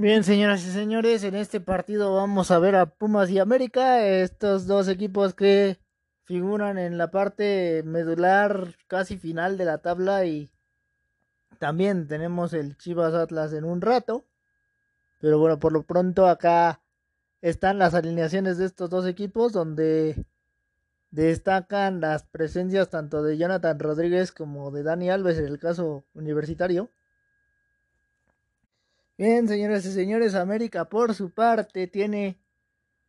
Bien, señoras y señores, en este partido vamos a ver a Pumas y América, estos dos equipos que figuran en la parte medular casi final de la tabla y también tenemos el Chivas Atlas en un rato. Pero bueno, por lo pronto acá están las alineaciones de estos dos equipos donde destacan las presencias tanto de Jonathan Rodríguez como de Dani Alves en el caso universitario. Bien, señoras y señores, América por su parte tiene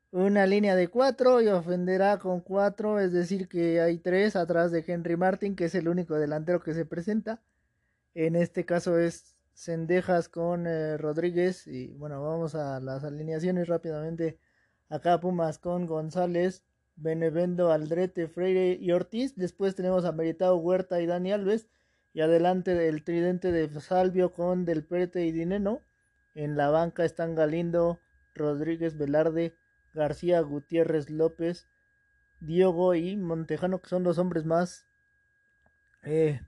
una línea de cuatro y ofenderá con cuatro, es decir que hay tres atrás de Henry Martin, que es el único delantero que se presenta. En este caso es Cendejas con eh, Rodríguez y bueno, vamos a las alineaciones rápidamente. Acá Pumas con González, Benevendo, Aldrete, Freire y Ortiz. Después tenemos a Meritao Huerta y Dani Alves. Y adelante el tridente de Salvio con Del Prete y Dineno. En la banca están Galindo, Rodríguez Velarde, García Gutiérrez López, Diego y Montejano, que son los hombres más eh,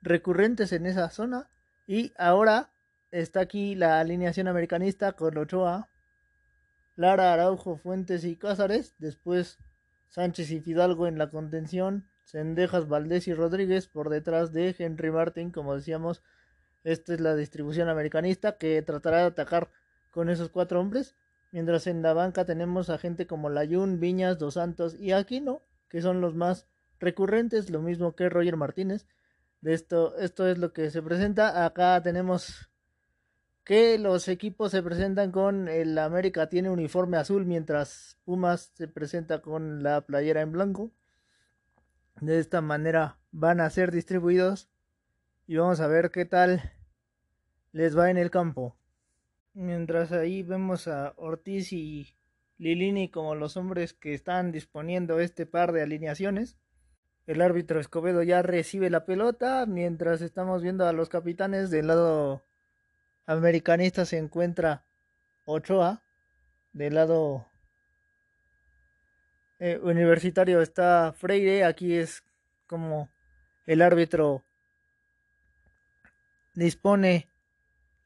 recurrentes en esa zona. Y ahora está aquí la alineación americanista con Ochoa, Lara, Araujo, Fuentes y Cázares. Después Sánchez y Fidalgo en la contención. Cendejas, Valdés y Rodríguez por detrás de Henry Martin, como decíamos. Esta es la distribución americanista que tratará de atacar con esos cuatro hombres. Mientras en la banca tenemos a gente como Layun, Viñas, Dos Santos y Aquino, que son los más recurrentes, lo mismo que Roger Martínez. De esto, esto es lo que se presenta. Acá tenemos que los equipos se presentan con el América tiene uniforme azul, mientras Pumas se presenta con la playera en blanco. De esta manera van a ser distribuidos y vamos a ver qué tal les va en el campo. Mientras ahí vemos a Ortiz y Lilini como los hombres que están disponiendo este par de alineaciones. El árbitro Escobedo ya recibe la pelota, mientras estamos viendo a los capitanes del lado americanista se encuentra Ochoa, del lado eh, universitario está Freire, aquí es como el árbitro dispone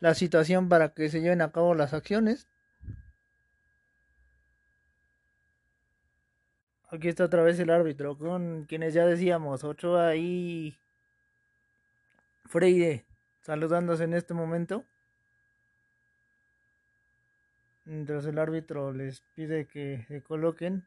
la situación para que se lleven a cabo las acciones. Aquí está otra vez el árbitro con quienes ya decíamos, Ochoa y Freire saludándose en este momento. Mientras el árbitro les pide que se coloquen.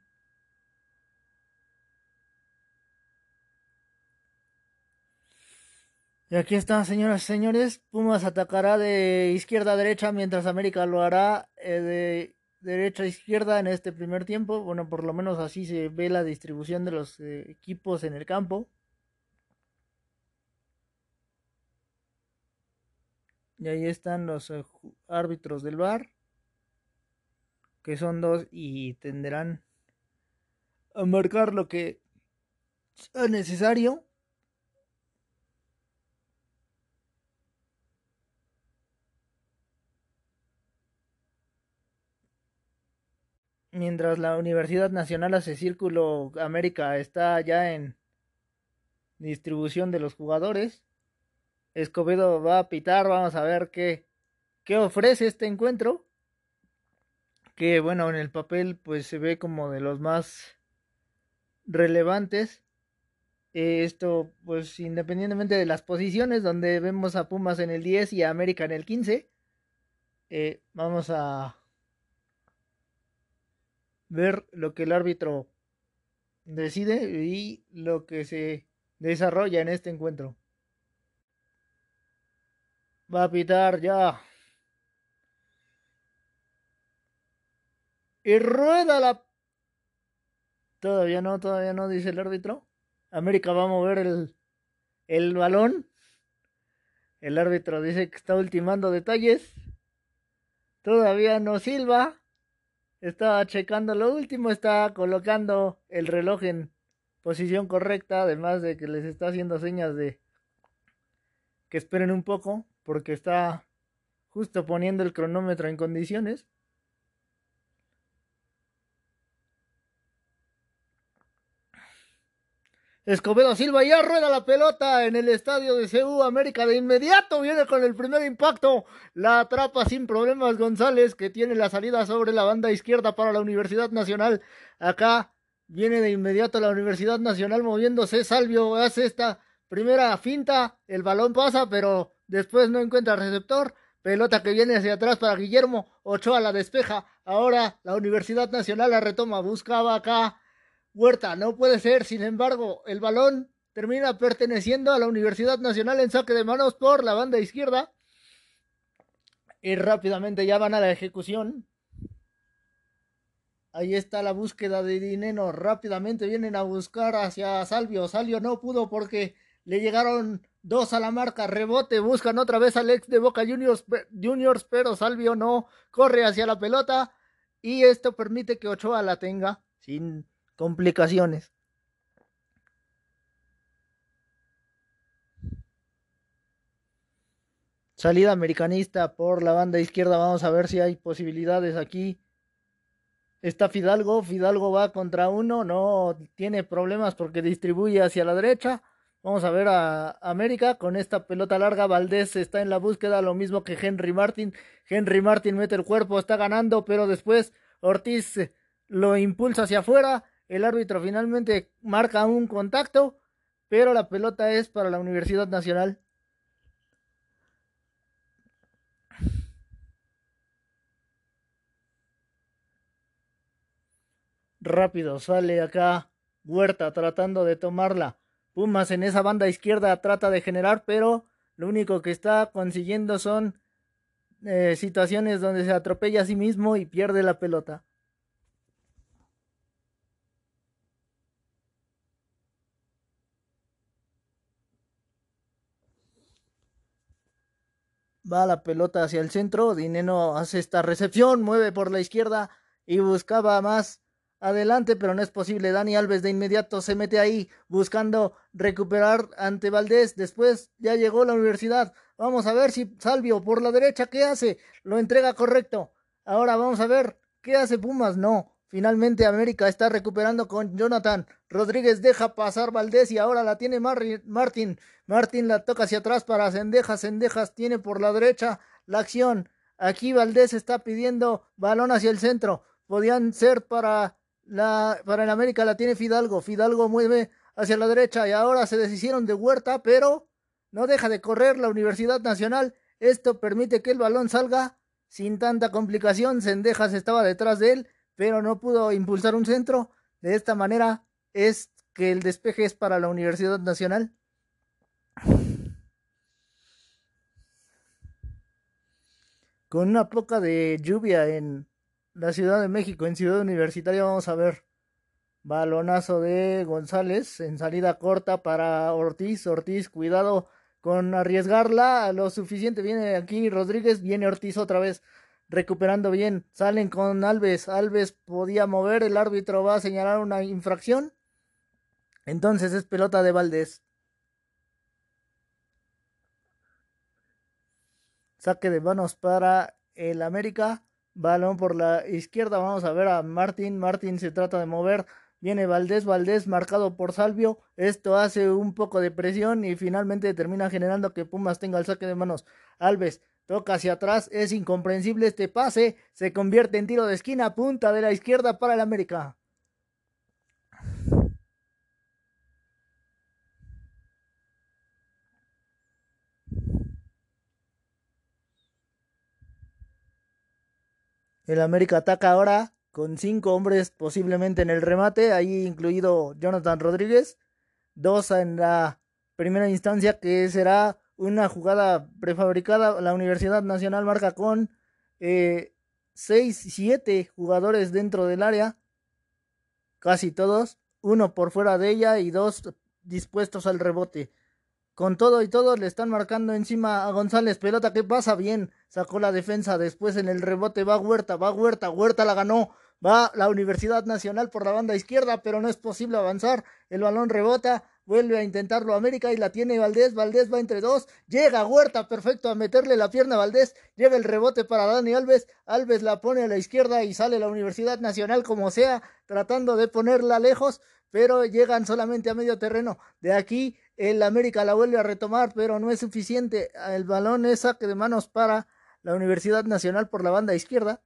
Y aquí está, señoras y señores. Pumas atacará de izquierda a derecha, mientras América lo hará eh, de derecha a izquierda en este primer tiempo. Bueno, por lo menos así se ve la distribución de los eh, equipos en el campo. Y ahí están los eh, árbitros del bar, que son dos y tendrán a marcar lo que sea necesario mientras la Universidad Nacional hace Círculo América está ya en distribución de los jugadores. Escobedo va a pitar, vamos a ver qué, qué ofrece este encuentro. Que bueno, en el papel pues se ve como de los más relevantes. esto pues independientemente de las posiciones donde vemos a Pumas en el 10 y a América en el 15. Eh, vamos a ver lo que el árbitro decide y lo que se desarrolla en este encuentro. Va a pitar ya. Y rueda la... Todavía no, todavía no, dice el árbitro. América va a mover el, el balón. El árbitro dice que está ultimando detalles. Todavía no silba. Estaba checando lo último, está colocando el reloj en posición correcta, además de que les está haciendo señas de que esperen un poco, porque está justo poniendo el cronómetro en condiciones. Escobedo Silva ya rueda la pelota en el estadio de CU América. De inmediato viene con el primer impacto. La atrapa sin problemas González, que tiene la salida sobre la banda izquierda para la Universidad Nacional. Acá viene de inmediato la Universidad Nacional moviéndose. Salvio hace esta primera finta. El balón pasa, pero después no encuentra receptor. Pelota que viene hacia atrás para Guillermo. Ochoa la despeja. Ahora la Universidad Nacional la retoma. Buscaba acá Huerta, no puede ser. Sin embargo, el balón termina perteneciendo a la Universidad Nacional en saque de manos por la banda izquierda. Y rápidamente ya van a la ejecución. Ahí está la búsqueda de Dineno. Rápidamente vienen a buscar hacia Salvio. Salvio no pudo porque le llegaron dos a la marca. Rebote. Buscan otra vez al ex de Boca Juniors, Juniors pero Salvio no corre hacia la pelota. Y esto permite que Ochoa la tenga sin complicaciones. Salida americanista por la banda izquierda. Vamos a ver si hay posibilidades aquí. Está Fidalgo. Fidalgo va contra uno. No tiene problemas porque distribuye hacia la derecha. Vamos a ver a América con esta pelota larga. Valdés está en la búsqueda, lo mismo que Henry Martin. Henry Martin mete el cuerpo, está ganando, pero después Ortiz lo impulsa hacia afuera. El árbitro finalmente marca un contacto, pero la pelota es para la Universidad Nacional. Rápido sale acá Huerta tratando de tomarla. Pumas en esa banda izquierda trata de generar, pero lo único que está consiguiendo son eh, situaciones donde se atropella a sí mismo y pierde la pelota. Va la pelota hacia el centro. Dineno hace esta recepción, mueve por la izquierda y buscaba más adelante, pero no es posible. Dani Alves de inmediato se mete ahí buscando recuperar ante Valdés. Después ya llegó la universidad. Vamos a ver si Salvio por la derecha, ¿qué hace? Lo entrega correcto. Ahora vamos a ver qué hace Pumas. No. Finalmente América está recuperando con Jonathan. Rodríguez deja pasar Valdés y ahora la tiene Martín. Martín la toca hacia atrás para Cendejas. Cendejas tiene por la derecha la acción. Aquí Valdés está pidiendo balón hacia el centro. Podían ser para la para el América la tiene Fidalgo. Fidalgo mueve hacia la derecha y ahora se deshicieron de Huerta, pero no deja de correr la Universidad Nacional. Esto permite que el balón salga sin tanta complicación. Cendejas estaba detrás de él pero no pudo impulsar un centro. De esta manera es que el despeje es para la Universidad Nacional. Con una poca de lluvia en la Ciudad de México, en Ciudad Universitaria, vamos a ver balonazo de González en salida corta para Ortiz. Ortiz, cuidado con arriesgarla lo suficiente. Viene aquí Rodríguez, viene Ortiz otra vez recuperando bien. Salen con Alves. Alves podía mover. El árbitro va a señalar una infracción. Entonces es pelota de Valdés. Saque de manos para el América. Balón por la izquierda. Vamos a ver a Martín. Martín se trata de mover. Viene Valdés, Valdés marcado por Salvio. Esto hace un poco de presión y finalmente termina generando que Pumas tenga el saque de manos. Alves Toca hacia atrás, es incomprensible este pase, se convierte en tiro de esquina, punta de la izquierda para el América. El América ataca ahora con cinco hombres posiblemente en el remate, ahí incluido Jonathan Rodríguez, dos en la primera instancia que será una jugada prefabricada. La Universidad Nacional marca con eh, 6, 7 jugadores dentro del área, casi todos, uno por fuera de ella y dos dispuestos al rebote. Con todo y todo le están marcando encima a González. Pelota que pasa bien. Sacó la defensa. Después en el rebote va Huerta. Va Huerta. Huerta la ganó. Va la Universidad Nacional por la banda izquierda. Pero no es posible avanzar. El balón rebota. Vuelve a intentarlo América y la tiene Valdés. Valdés va entre dos. Llega Huerta, perfecto, a meterle la pierna a Valdés. Lleva el rebote para Dani Alves. Alves la pone a la izquierda y sale la Universidad Nacional como sea, tratando de ponerla lejos, pero llegan solamente a medio terreno. De aquí el América la vuelve a retomar, pero no es suficiente. El balón es saque de manos para la Universidad Nacional por la banda izquierda.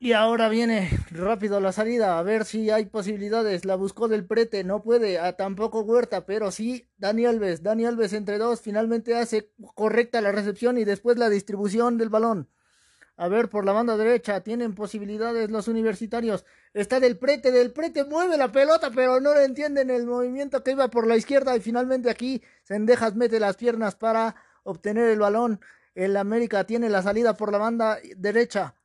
Y ahora viene rápido la salida, a ver si hay posibilidades. La buscó del prete, no puede, a tampoco Huerta, pero sí Dani Alves. Dani Alves entre dos, finalmente hace correcta la recepción y después la distribución del balón. A ver, por la banda derecha, tienen posibilidades los universitarios. Está del prete, del prete mueve la pelota, pero no le entienden el movimiento que iba por la izquierda. Y finalmente aquí Sendejas mete las piernas para obtener el balón. El América tiene la salida por la banda derecha.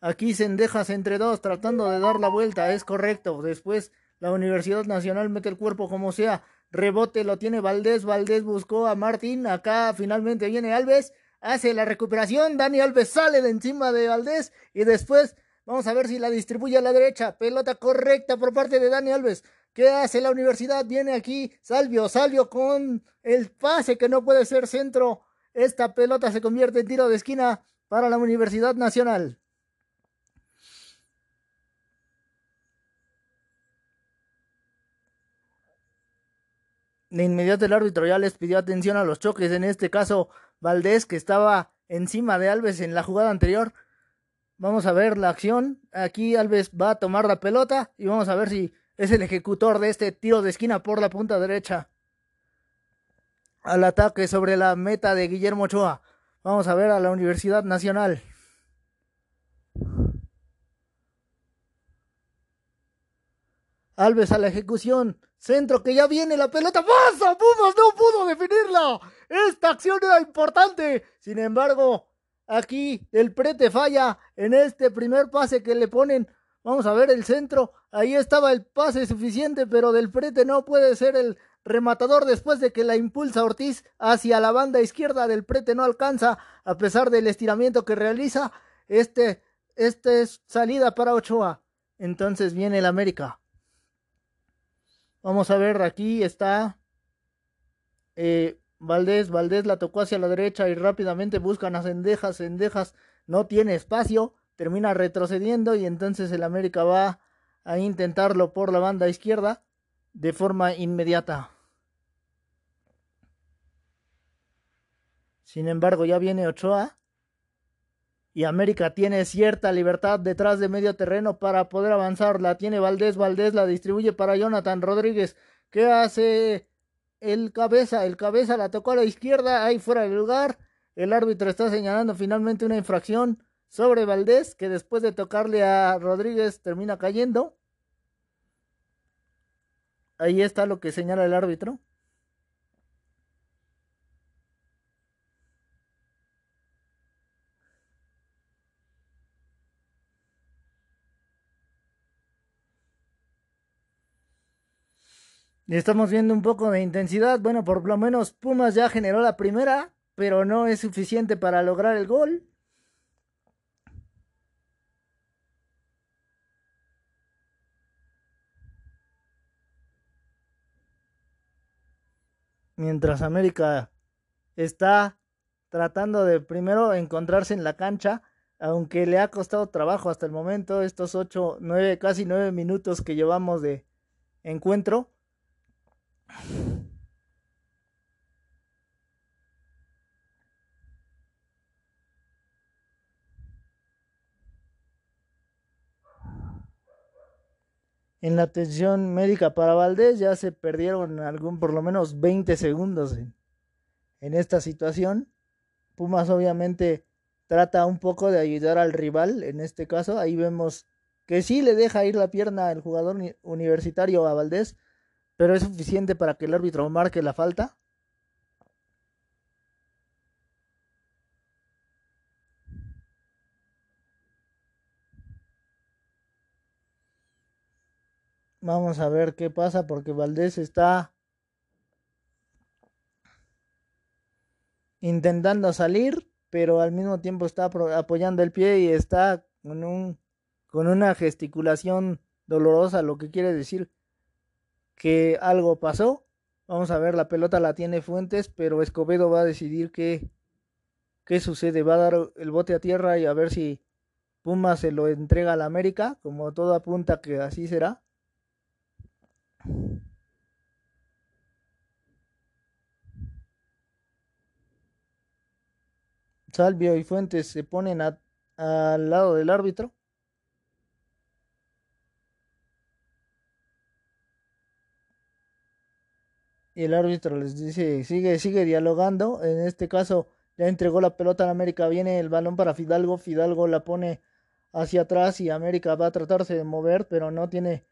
Aquí Sendejas entre dos, tratando de dar la vuelta, es correcto. Después la Universidad Nacional mete el cuerpo como sea. Rebote lo tiene Valdés. Valdés buscó a Martín. Acá finalmente viene Alves. Hace la recuperación. Dani Alves sale de encima de Valdés. Y después vamos a ver si la distribuye a la derecha. Pelota correcta por parte de Dani Alves. ¿Qué hace la universidad? Viene aquí Salvio. Salvio con el pase que no puede ser centro. Esta pelota se convierte en tiro de esquina para la Universidad Nacional. De inmediato el árbitro ya les pidió atención a los choques, en este caso Valdés que estaba encima de Alves en la jugada anterior. Vamos a ver la acción. Aquí Alves va a tomar la pelota y vamos a ver si es el ejecutor de este tiro de esquina por la punta derecha. Al ataque sobre la meta de Guillermo Ochoa. Vamos a ver a la Universidad Nacional. Alves a la ejecución. Centro que ya viene la pelota. ¡Pasa! Pumas no pudo definirla. Esta acción era importante. Sin embargo, aquí el prete falla en este primer pase que le ponen. Vamos a ver el centro. Ahí estaba el pase suficiente, pero del prete no puede ser el rematador después de que la impulsa Ortiz hacia la banda izquierda del prete no alcanza a pesar del estiramiento que realiza. Este, este es salida para Ochoa. Entonces viene el América. Vamos a ver, aquí está eh, Valdés. Valdés la tocó hacia la derecha y rápidamente buscan a Cendejas. Cendejas no tiene espacio, termina retrocediendo y entonces el América va a intentarlo por la banda izquierda de forma inmediata. Sin embargo, ya viene Ochoa y América tiene cierta libertad detrás de medio terreno para poder avanzar. La tiene Valdés, Valdés la distribuye para Jonathan Rodríguez. ¿Qué hace el cabeza? El cabeza la tocó a la izquierda, ahí fuera del lugar. El árbitro está señalando finalmente una infracción sobre Valdés, que después de tocarle a Rodríguez termina cayendo. Ahí está lo que señala el árbitro. Estamos viendo un poco de intensidad. Bueno, por lo menos Pumas ya generó la primera, pero no es suficiente para lograr el gol. Mientras América está tratando de primero encontrarse en la cancha, aunque le ha costado trabajo hasta el momento, estos ocho, nueve, casi nueve minutos que llevamos de encuentro en la atención médica para Valdés ya se perdieron algún por lo menos 20 segundos en, esta situación. Pumas obviamente trata un poco de ayudar al rival en este caso. Ahí vemos que sí le deja ir la pierna el jugador universitario a Valdés, pero es suficiente para que el árbitro marque la falta. Vamos a ver qué pasa porque Valdés está intentando salir, pero al mismo tiempo está apoyando el pie y está con, un, con una gesticulación dolorosa, lo que quiere decir que algo pasó. Vamos a ver, la pelota la tiene Fuentes, pero Escobedo va a decidir qué, qué sucede. Va a dar el bote a tierra y a ver si Puma se lo entrega a la América, como todo apunta que así será. Salvio y Fuentes se ponen al lado del árbitro. Y el árbitro les dice, sigue, sigue dialogando. En este caso, ya entregó la pelota a América. Viene el balón para Fidalgo. Fidalgo la pone hacia atrás y América va a tratarse de mover, pero no tiene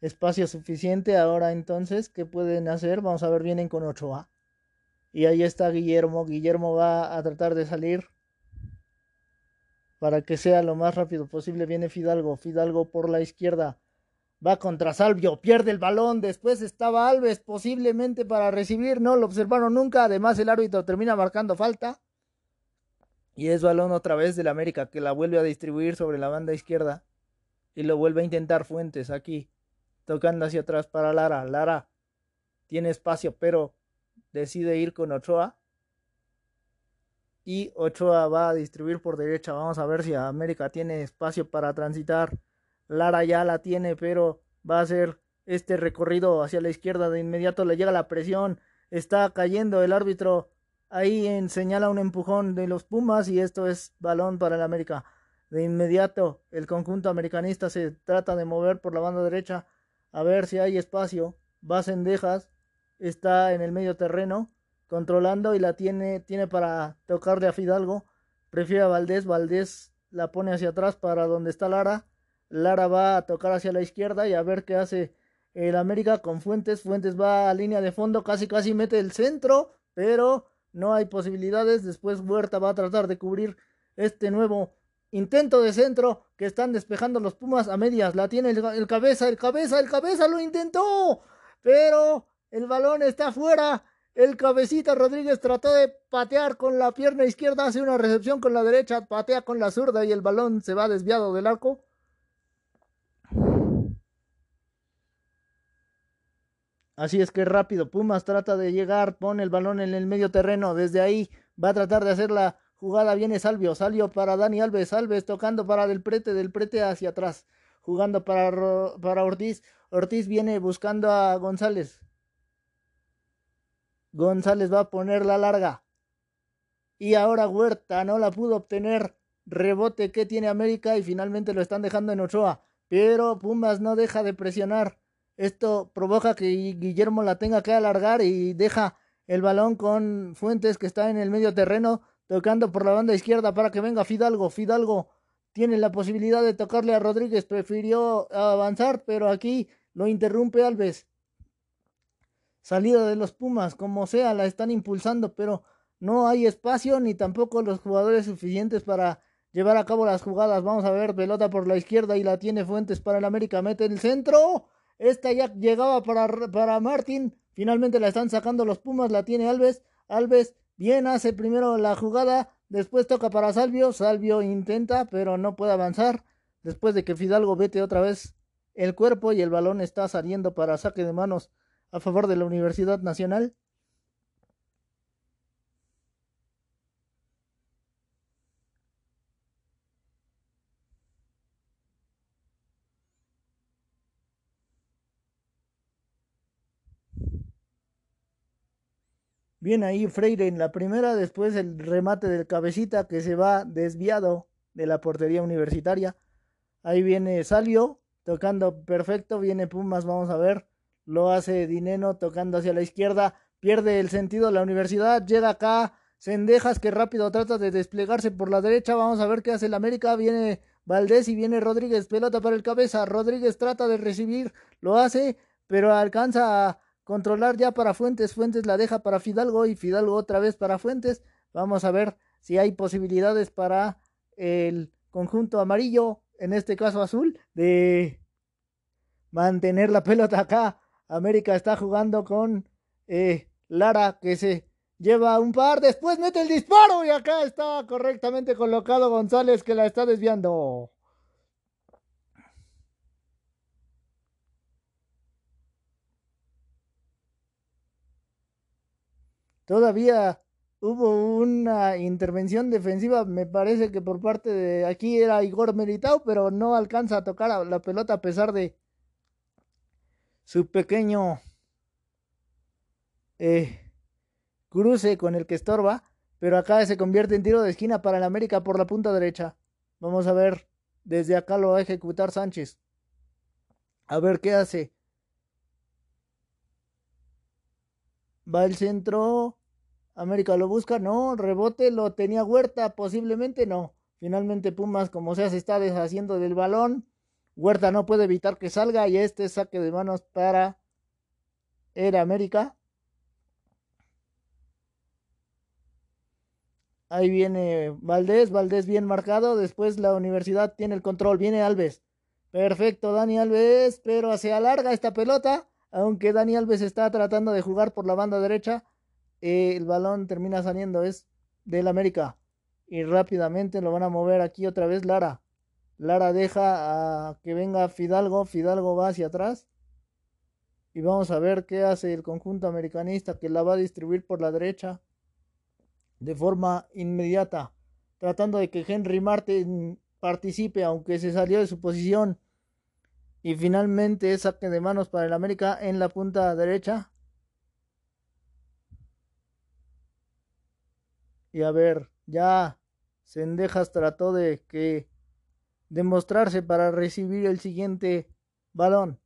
espacio suficiente. Ahora entonces, ¿qué pueden hacer? Vamos a ver, vienen con 8A. Y ahí está Guillermo. Guillermo va a tratar de salir para que sea lo más rápido posible. Viene Fidalgo. Fidalgo por la izquierda. Va contra Salvio. Pierde el balón. Después estaba Alves posiblemente para recibir. No lo observaron nunca. Además el árbitro termina marcando falta. Y es balón otra vez del América que la vuelve a distribuir sobre la banda izquierda. Y lo vuelve a intentar Fuentes aquí. Tocando hacia atrás para Lara. Lara tiene espacio pero decide ir con Ochoa. Y Ochoa va a distribuir por derecha. Vamos a ver si América tiene espacio para transitar. Lara ya la tiene, pero va a hacer este recorrido hacia la izquierda. De inmediato le llega la presión. Está cayendo el árbitro. Ahí en, señala un empujón de los Pumas y esto es balón para el América. De inmediato el conjunto americanista se trata de mover por la banda derecha a ver si hay espacio. Va Cendejas, está en el medio terreno controlando y la tiene, tiene para tocarle a Fidalgo. Prefiere a Valdés, Valdés la pone hacia atrás para donde está Lara. Lara va a tocar hacia la izquierda y a ver qué hace el América con Fuentes. Fuentes va a línea de fondo, casi casi mete el centro, pero no hay posibilidades. Después Huerta va a tratar de cubrir este nuevo intento de centro que están despejando los Pumas a medias. La tiene el, el cabeza, el cabeza, el cabeza lo intentó, pero el balón está fuera. El cabecita Rodríguez trató de patear con la pierna izquierda, hace una recepción con la derecha, patea con la zurda y el balón se va desviado del arco. Así es que rápido, Pumas trata de llegar, pone el balón en el medio terreno, desde ahí va a tratar de hacer la jugada, viene Salvio, Salvio para Dani Alves, Alves tocando para del prete, del prete hacia atrás, jugando para, para Ortiz, Ortiz viene buscando a González, González va a poner la larga. Y ahora Huerta no la pudo obtener. Rebote que tiene América y finalmente lo están dejando en Ochoa. Pero Pumas no deja de presionar. Esto provoca que Guillermo la tenga que alargar y deja el balón con Fuentes que está en el medio terreno tocando por la banda izquierda para que venga Fidalgo. Fidalgo tiene la posibilidad de tocarle a Rodríguez. Prefirió avanzar, pero aquí lo interrumpe Alves salida de los Pumas, como sea, la están impulsando, pero no hay espacio ni tampoco los jugadores suficientes para llevar a cabo las jugadas. Vamos a ver, pelota por la izquierda y la tiene Fuentes para el América, mete el centro. Esta ya llegaba para, para Martín. Finalmente la están sacando los Pumas, la tiene Alves. Alves bien hace primero la jugada, después toca para Salvio. Salvio intenta, pero no puede avanzar. Después de que Fidalgo vete otra vez el cuerpo y el balón está saliendo para saque de manos a favor de la Universidad Nacional. Bien ahí Freire en la primera, después el remate del cabecita que se va desviado de la portería universitaria. Ahí viene Salio, tocando perfecto, viene Pumas, vamos a ver. Lo hace Dineno tocando hacia la izquierda, pierde el sentido la universidad, llega acá, Sendejas que rápido trata de desplegarse por la derecha, vamos a ver qué hace el América, viene Valdés y viene Rodríguez, pelota para el cabeza, Rodríguez trata de recibir, lo hace, pero alcanza a controlar ya para Fuentes, Fuentes la deja para Fidalgo y Fidalgo otra vez para Fuentes, vamos a ver si hay posibilidades para el conjunto amarillo, en este caso azul, de mantener la pelota acá América está jugando con eh, Lara, que se Lleva un par, después mete el disparo y acá está correctamente colocado González que la está desviando. Todavía hubo una intervención defensiva, me parece que por parte de aquí era Igor Meritao, pero no alcanza a tocar la pelota a pesar de su pequeño eh, cruce con el que estorba, pero acá se convierte en tiro de esquina para el América por la punta derecha. Vamos a ver, desde acá lo va a ejecutar Sánchez. A ver qué hace. Va el centro. América lo busca, no, rebote lo tenía Huerta, posiblemente no. Finalmente Pumas, como sea, se está deshaciendo del balón. Huerta no puede evitar que salga y este saque de manos para el América. Ahí viene Valdés, Valdés bien marcado. Después la universidad tiene el control. Viene Alves. Perfecto, Dani Alves, pero se alarga esta pelota. Aunque Dani Alves está tratando de jugar por la banda derecha, el balón termina saliendo. Es del América. Y rápidamente lo van a mover aquí otra vez Lara. Lara deja a que venga Fidalgo. Fidalgo va hacia atrás. Y vamos a ver qué hace el conjunto americanista que la va a distribuir por la derecha de forma inmediata, tratando de que Henry Martin participe, aunque se salió de su posición. Y finalmente saque de manos para el América en la punta derecha. Y a ver, ya Sendejas trató de que demostrarse para recibir el siguiente balón.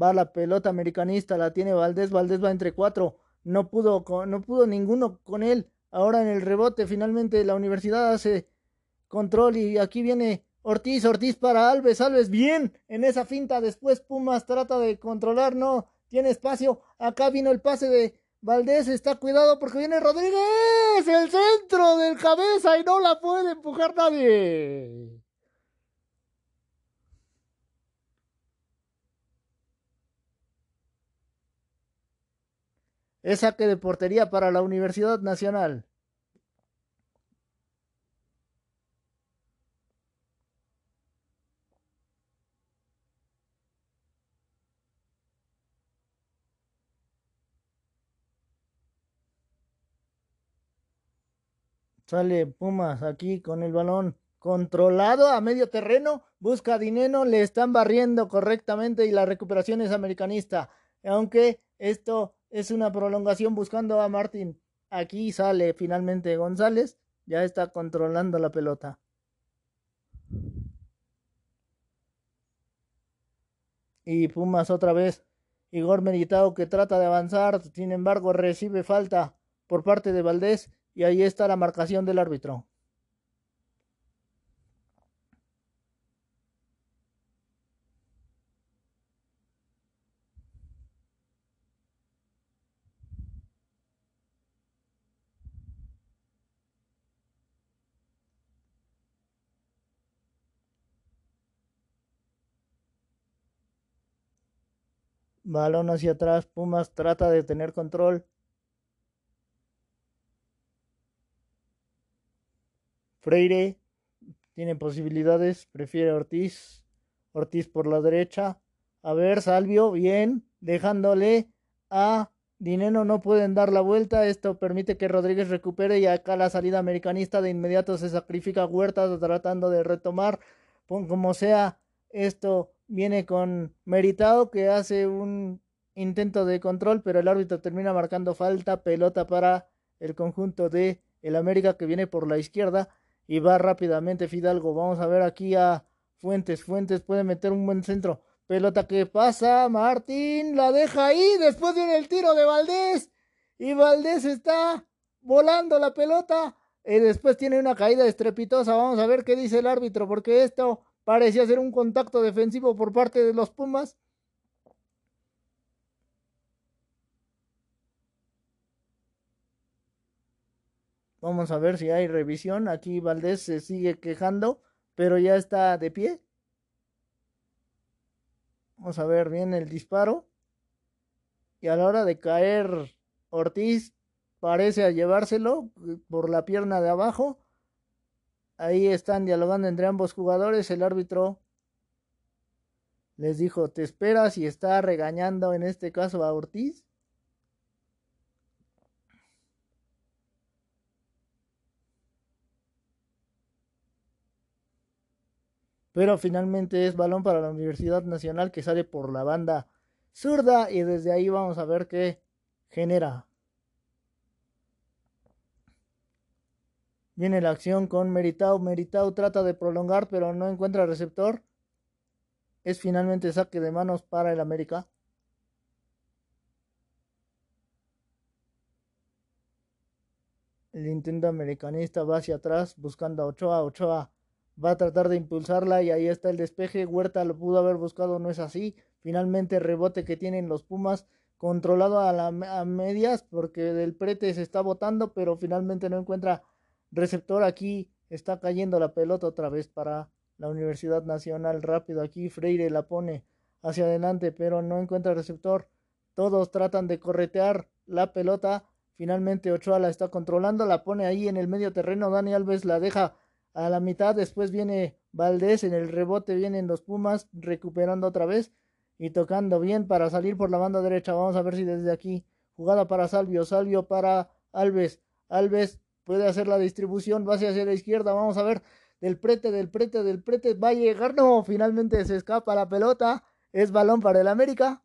Va la pelota americanista, la tiene Valdés, Valdés va entre cuatro. No pudo, no pudo ninguno con él. Ahora en el rebote, finalmente la universidad hace control y aquí viene Ortiz, Ortiz para Alves, Alves bien en esa finta. Después Pumas trata de controlar, no tiene espacio. Acá vino el pase de Valdés, está cuidado porque viene Rodríguez, el centro del cabeza y no la puede empujar nadie. Es saque de portería para la Universidad Nacional. Sale Pumas aquí con el balón controlado a medio terreno. Busca Dineno, le están barriendo correctamente y la recuperación es americanista. Aunque esto es una prolongación buscando a Martín. Aquí sale finalmente González. Ya está controlando la pelota. Y Pumas otra vez. Igor Meritao que trata de avanzar. Sin embargo, recibe falta por parte de Valdés. Y ahí está la marcación del árbitro. Balón hacia atrás. Pumas trata de tener control. Freire tiene posibilidades. Prefiere Ortiz. Ortiz por la derecha. A ver, Salvio, bien. Dejándole a Dineno. No pueden dar la vuelta. Esto permite que Rodríguez recupere. Y acá la salida americanista de inmediato se sacrifica Huerta tratando de retomar. Como sea, esto viene con Meritado que hace un intento de control, pero el árbitro termina marcando falta, pelota para el conjunto de el América que viene por la izquierda y va rápidamente Fidalgo. Vamos a ver aquí a Fuentes. Fuentes puede meter un buen centro. Pelota que pasa, Martín la deja ahí, después viene el tiro de Valdés y Valdés está volando la pelota y después tiene una caída estrepitosa. Vamos a ver qué dice el árbitro porque esto Parecía ser un contacto defensivo por parte de los Pumas. Vamos a ver si hay revisión. Aquí Valdés se sigue quejando, pero ya está de pie. Vamos a ver bien el disparo. Y a la hora de caer Ortiz parece a llevárselo por la pierna de abajo. Ahí están dialogando entre ambos jugadores. El árbitro les dijo, te esperas y está regañando en este caso a Ortiz. Pero finalmente es balón para la Universidad Nacional que sale por la banda zurda y desde ahí vamos a ver qué genera. Viene la acción con Meritao. Meritao trata de prolongar pero no encuentra receptor. Es finalmente saque de manos para el América. El intento americanista va hacia atrás buscando a Ochoa. Ochoa va a tratar de impulsarla y ahí está el despeje. Huerta lo pudo haber buscado, no es así. Finalmente rebote que tienen los Pumas controlado a, la, a medias porque del prete se está botando, pero finalmente no encuentra receptor. Aquí está cayendo la pelota otra vez para la Universidad Nacional. Rápido aquí Freire la pone hacia adelante, pero no encuentra receptor. Todos tratan de corretear la pelota. Finalmente Ochoa la está controlando, la pone ahí en el medio terreno. Dani Alves la deja a la mitad, después viene Valdés, en el rebote vienen los Pumas recuperando otra vez y tocando bien para salir por la banda derecha. Vamos a ver si desde aquí, jugada para Salvio, Salvio para Alves, Alves puede hacer la distribución, va hacia la izquierda, vamos a ver, del prete, del prete, del prete, va a llegar, no, finalmente se escapa la pelota, es balón para el América.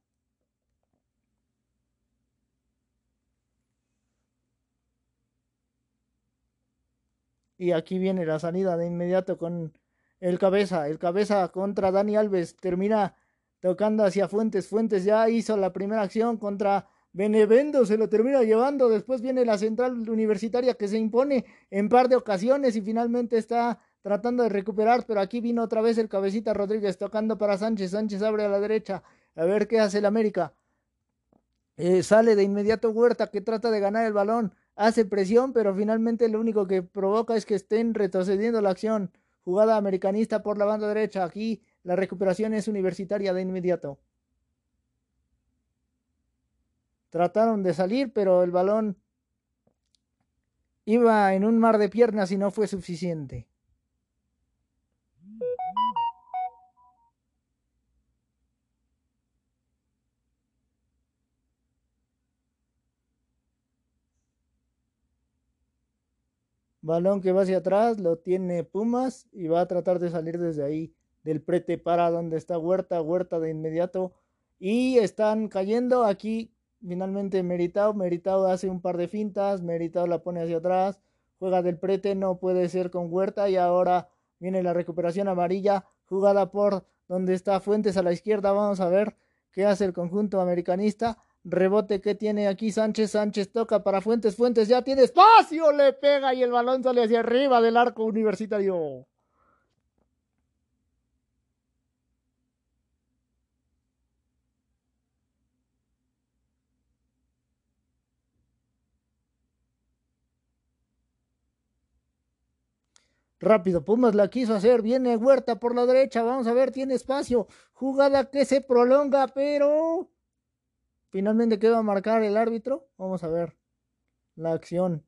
Y aquí viene la salida de inmediato con el cabeza. El cabeza contra Dani Alves. Termina tocando hacia Fuentes. Fuentes ya hizo la primera acción contra Benevendo. Se lo termina llevando. Después viene la central universitaria que se impone en par de ocasiones y finalmente está tratando de recuperar. Pero aquí vino otra vez el cabecita Rodríguez tocando para Sánchez. Sánchez abre a la derecha. A ver qué hace el América. Eh, sale de inmediato Huerta que trata de ganar el balón hace presión, pero finalmente lo único que provoca es que estén retrocediendo la acción. Jugada americanista por la banda derecha. Aquí la recuperación es universitaria de inmediato. Trataron de salir, pero el balón iba en un mar de piernas y no fue suficiente. Balón que va hacia atrás, lo tiene Pumas y va a tratar de salir desde ahí del prete para donde está Huerta, Huerta de inmediato. Y están cayendo aquí finalmente Meritao, Meritao hace un par de fintas, Meritao la pone hacia atrás, juega del prete, no puede ser con Huerta y ahora viene la recuperación amarilla, jugada por donde está Fuentes a la izquierda, vamos a ver qué hace el conjunto americanista, Rebote que tiene aquí Sánchez. Sánchez toca para Fuentes. Fuentes ya tiene espacio. Le pega y el balón sale hacia arriba del arco universitario. Rápido, Pumas la quiso hacer. Viene Huerta por la derecha. Vamos a ver, tiene espacio. Jugada que se prolonga, pero Finalmente, ¿qué va a marcar el árbitro? Vamos a ver la acción.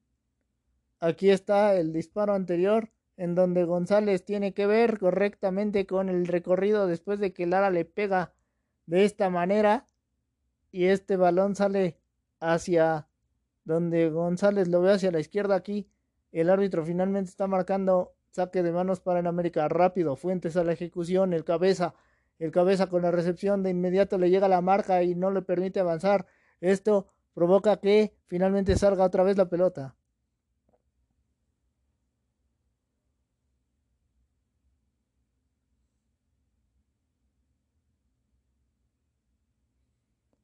Aquí está el disparo anterior en donde González tiene que ver correctamente con el recorrido después de que Lara le pega de esta manera y este balón sale hacia donde González lo ve hacia la izquierda aquí. El árbitro finalmente está marcando saque de manos para el América rápido. Fuentes a la ejecución, el cabeza el cabeza con la recepción de inmediato le llega la marca y no le permite avanzar. Esto provoca que finalmente salga otra vez la pelota.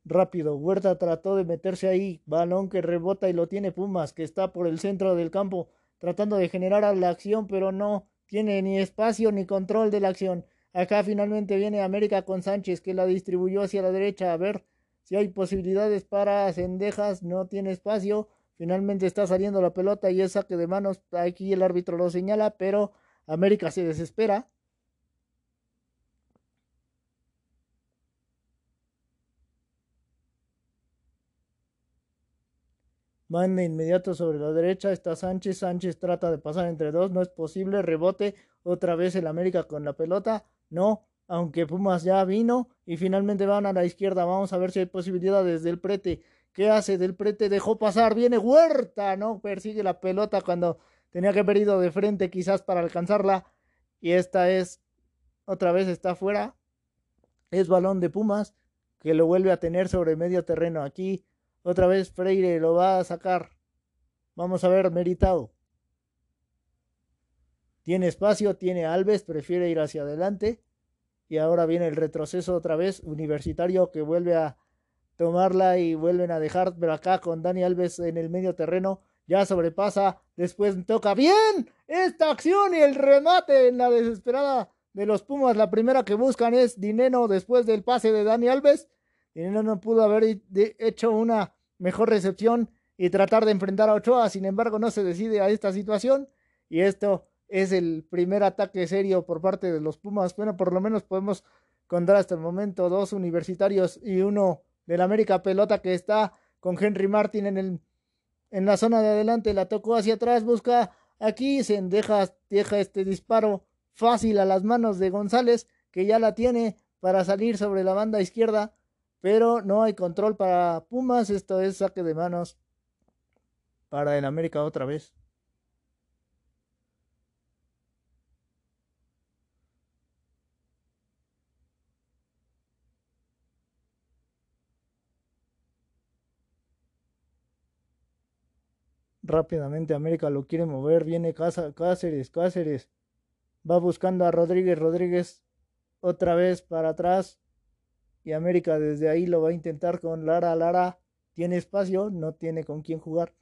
Rápido, Huerta trató de meterse ahí, balón que rebota y lo tiene Pumas, que está por el centro del campo, tratando de generar la acción, pero no tiene ni espacio ni control de la acción. Acá finalmente viene América con Sánchez que la distribuyó hacia la derecha. A ver si hay posibilidades para Cendejas. No tiene espacio. Finalmente está saliendo la pelota y es saque de manos. Aquí el árbitro lo señala, pero América se desespera. Van de inmediato sobre la derecha. Está Sánchez. Sánchez trata de pasar entre dos. No es posible. Rebote. Otra vez el América con la pelota. No. Aunque Pumas ya vino. Y finalmente van a la izquierda. Vamos a ver si hay posibilidades del prete. ¿Qué hace del prete? Dejó pasar. Viene Huerta. No persigue la pelota cuando tenía que haber ido de frente quizás para alcanzarla. Y esta es. Otra vez está fuera. Es balón de Pumas. Que lo vuelve a tener sobre medio terreno. Aquí otra vez Freire lo va a sacar. Vamos a ver, Meritado. Tiene espacio, tiene Alves, prefiere ir hacia adelante. Y ahora viene el retroceso otra vez, Universitario que vuelve a tomarla y vuelven a dejar, pero acá con Dani Alves en el medio terreno, ya sobrepasa, después toca bien esta acción y el remate en la desesperada de los Pumas. La primera que buscan es Dineno después del pase de Dani Alves no, no pudo haber hecho una mejor recepción y tratar de enfrentar a Ochoa. Sin embargo, no se decide a esta situación. Y esto es el primer ataque serio por parte de los Pumas. Bueno, por lo menos podemos contar hasta el momento dos universitarios y uno del América Pelota que está con Henry Martin en, el, en la zona de adelante. La tocó hacia atrás, busca aquí, se deja, deja este disparo fácil a las manos de González, que ya la tiene para salir sobre la banda izquierda pero no hay control para Pumas. Esto es saque de manos para el América otra vez. Rápidamente América lo quiere mover. Viene Cáceres, Cáceres. Va buscando a Rodríguez, Rodríguez otra vez para atrás y América desde ahí lo va a intentar con Lara. Lara tiene espacio, no tiene con quién jugar.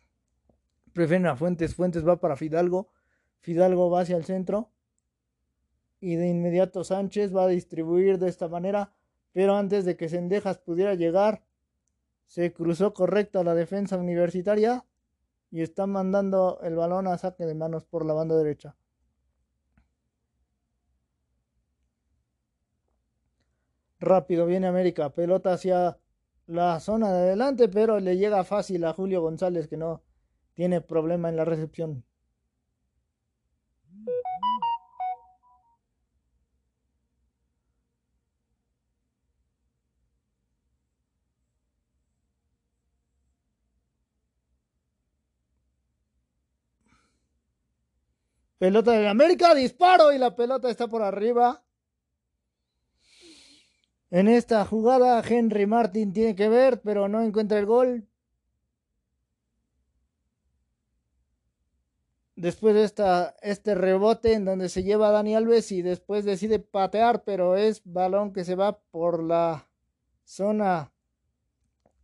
Prefieren a Fuentes. Fuentes va para Fidalgo. Fidalgo va hacia el centro. Y de inmediato Sánchez va a distribuir de esta manera. Pero antes de que Sendejas pudiera llegar, se cruzó correcta la defensa universitaria. Y está mandando el balón a saque de manos por la banda derecha. Rápido viene América, pelota hacia la zona de adelante, pero le llega fácil a Julio González que no tiene problema en la recepción. Pelota de América, disparo y la pelota está por arriba. En esta jugada Henry Martin tiene que ver, pero no encuentra el gol. Después de esta, este rebote en donde se lleva a Dani Alves y después decide patear, pero es balón que se va por la zona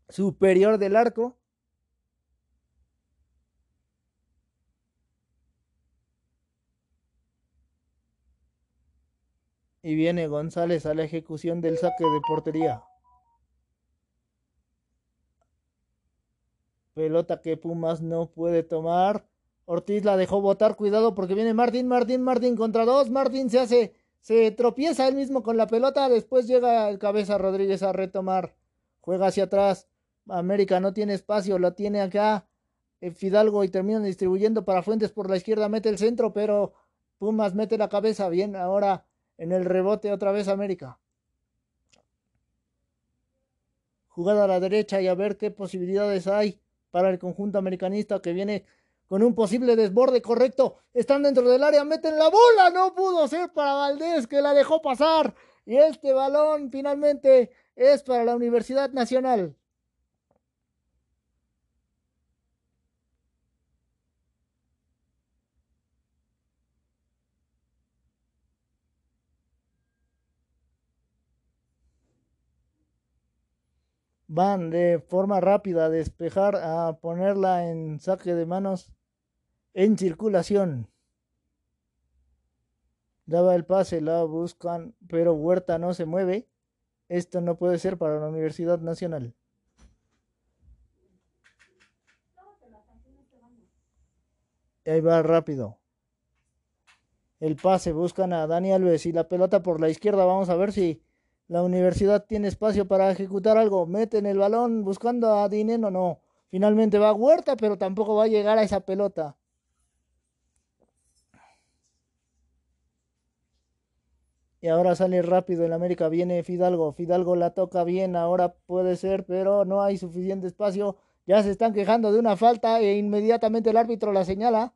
superior del arco. Y viene González a la ejecución del saque de portería. Pelota que Pumas no puede tomar. Ortiz la dejó botar. Cuidado porque viene Martín, Martín, Martín contra dos. Martín se hace, se tropieza él mismo con la pelota. Después llega el cabeza Rodríguez a retomar. Juega hacia atrás. América no tiene espacio, la tiene acá. Eh, Fidalgo y terminan distribuyendo para Fuentes por la izquierda. Mete el centro, pero Pumas mete la cabeza. Bien, ahora en el rebote otra vez América. Jugada a la derecha y a ver qué posibilidades hay para el conjunto americanista que viene con un posible desborde correcto. Están dentro del área, meten la bola. No pudo ser para Valdés que la dejó pasar. Y este balón finalmente es para la Universidad Nacional. Van de forma rápida a despejar, a ponerla en saque de manos en circulación. Daba el pase, la buscan, pero Huerta no se mueve. Esto no puede ser para la Universidad Nacional. ahí va rápido. El pase, buscan a Dani Alves y la pelota por la izquierda. Vamos a ver si la universidad tiene espacio para ejecutar algo. Meten el balón buscando a Dineno, no. Finalmente va Huerta, pero tampoco va a llegar a esa pelota. Y ahora sale rápido el América. Viene Fidalgo. Fidalgo la toca bien. Ahora puede ser, pero no hay suficiente espacio. Ya se están quejando de una falta e inmediatamente el árbitro la señala.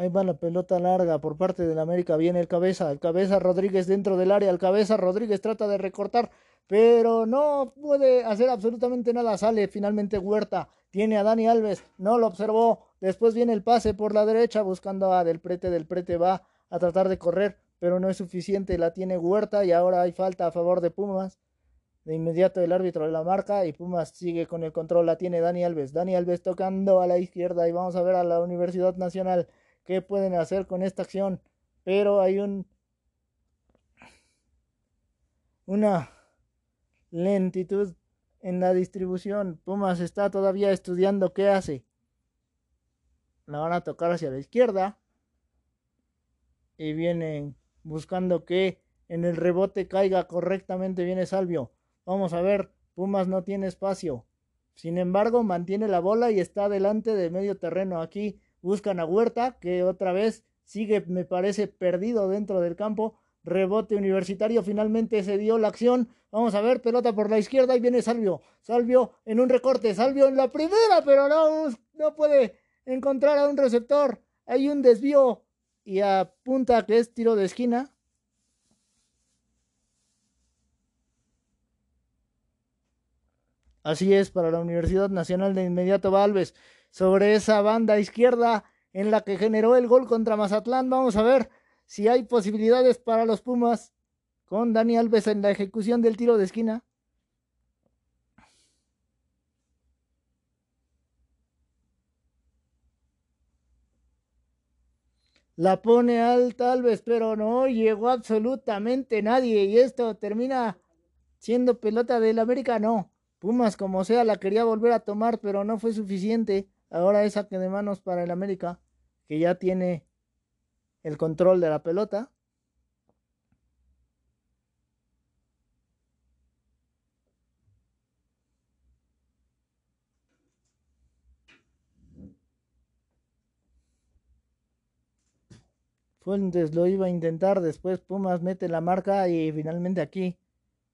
Ahí va la pelota larga por parte del América. Viene el cabeza. El cabeza Rodríguez dentro del área. El cabeza Rodríguez trata de recortar. Pero no puede hacer absolutamente nada. Sale finalmente Huerta. Tiene a Dani Alves. No lo observó. Después viene el pase por la derecha buscando a Del Prete. Del Prete va a tratar de correr. Pero no es suficiente. La tiene Huerta. Y ahora hay falta a favor de Pumas. De inmediato el árbitro de la marca. Y Pumas sigue con el control. La tiene Dani Alves. Dani Alves tocando a la izquierda. Y vamos a ver a la Universidad Nacional qué pueden hacer con esta acción. Pero hay un una lentitud en la distribución. Pumas está todavía estudiando qué hace. La van a tocar hacia la izquierda. Y vienen buscando que en el rebote caiga correctamente. Viene Salvio. Vamos a ver. Pumas no tiene espacio. Sin embargo, mantiene la bola y está delante de medio terreno. Aquí Buscan a Huerta, que otra vez sigue, me parece, perdido dentro del campo. Rebote universitario, finalmente se dio la acción. Vamos a ver, pelota por la izquierda y viene Salvio. Salvio en un recorte, Salvio en la primera, pero no, no puede encontrar a un receptor. Hay un desvío y apunta que es tiro de esquina. Así es, para la Universidad Nacional de inmediato Valves sobre esa banda izquierda en la que generó el gol contra Mazatlán. Vamos a ver si hay posibilidades para los Pumas con Dani Alves en la ejecución del tiro de esquina. La pone alta Alves, pero no llegó absolutamente nadie. Y esto termina siendo pelota del América. No, Pumas como sea la quería volver a tomar, pero no fue suficiente. Ahora es saque de manos para el América, que ya tiene el control de la pelota. Fuentes lo iba a intentar, después Pumas mete la marca y finalmente aquí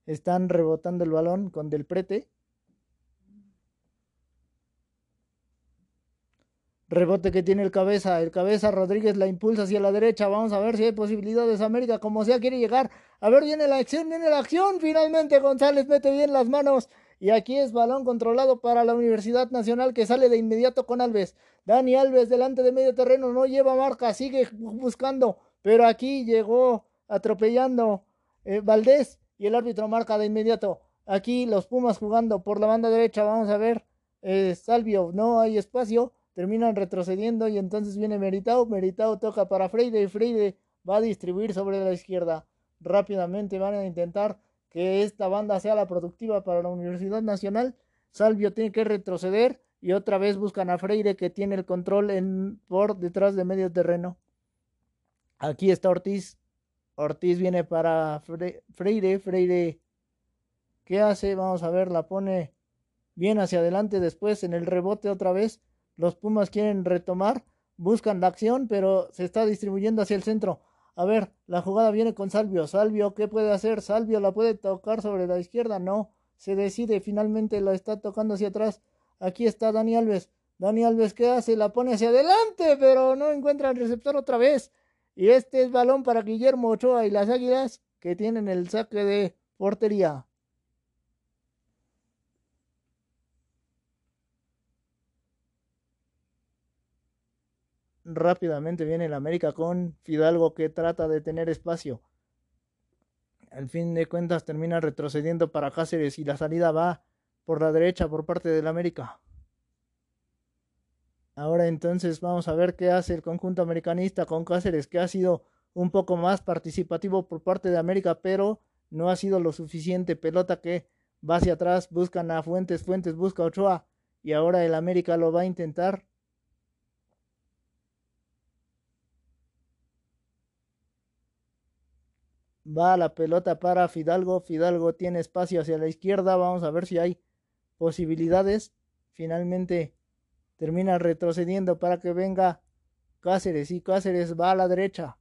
están rebotando el balón con Del Prete. Rebote que tiene el cabeza. El cabeza Rodríguez la impulsa hacia la derecha. Vamos a ver si hay posibilidades. América, como sea, quiere llegar. A ver, viene la acción, viene la acción. Finalmente González mete bien las manos. Y aquí es balón controlado para la Universidad Nacional que sale de inmediato con Alves. Dani Alves delante de medio terreno. No lleva marca. Sigue buscando. Pero aquí llegó atropellando eh, Valdés. Y el árbitro marca de inmediato. Aquí los Pumas jugando por la banda derecha. Vamos a ver. Eh, Salvio, no hay espacio terminan retrocediendo y entonces viene Meritao, Meritao toca para Freire y Freire va a distribuir sobre la izquierda. Rápidamente van a intentar que esta banda sea la productiva para la Universidad Nacional. Salvio tiene que retroceder y otra vez buscan a Freire que tiene el control en, por detrás de medio terreno. Aquí está Ortiz. Ortiz viene para Freire. Freire, ¿qué hace? Vamos a ver, la pone bien hacia adelante después en el rebote otra vez. Los Pumas quieren retomar, buscan la acción, pero se está distribuyendo hacia el centro. A ver, la jugada viene con Salvio. Salvio, ¿qué puede hacer? Salvio la puede tocar sobre la izquierda. No, se decide, finalmente la está tocando hacia atrás. Aquí está Dani Alves. Dani Alves, ¿qué hace? La pone hacia adelante, pero no encuentra el receptor otra vez. Y este es balón para Guillermo Ochoa y las Águilas que tienen el saque de portería. Rápidamente viene el América con Fidalgo que trata de tener espacio. Al fin de cuentas termina retrocediendo para Cáceres y la salida va por la derecha por parte del América. Ahora entonces vamos a ver qué hace el conjunto americanista con Cáceres, que ha sido un poco más participativo por parte de América, pero no ha sido lo suficiente. Pelota que va hacia atrás, buscan a Fuentes, Fuentes busca a Ochoa y ahora el América lo va a intentar. Va la pelota para Fidalgo, Fidalgo tiene espacio hacia la izquierda, vamos a ver si hay posibilidades. Finalmente termina retrocediendo para que venga Cáceres y Cáceres va a la derecha.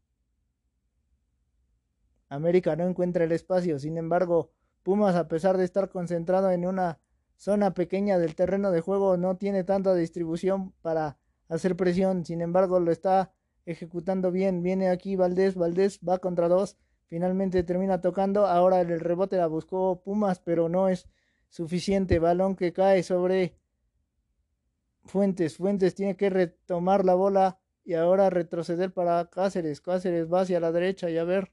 América no encuentra el espacio, sin embargo, Pumas a pesar de estar concentrado en una zona pequeña del terreno de juego no tiene tanta distribución para hacer presión, sin embargo lo está ejecutando bien, viene aquí Valdés, Valdés va contra dos, finalmente termina tocando, ahora el rebote la buscó Pumas, pero no es suficiente, balón que cae sobre Fuentes, Fuentes tiene que retomar la bola y ahora retroceder para Cáceres, Cáceres va hacia la derecha y a ver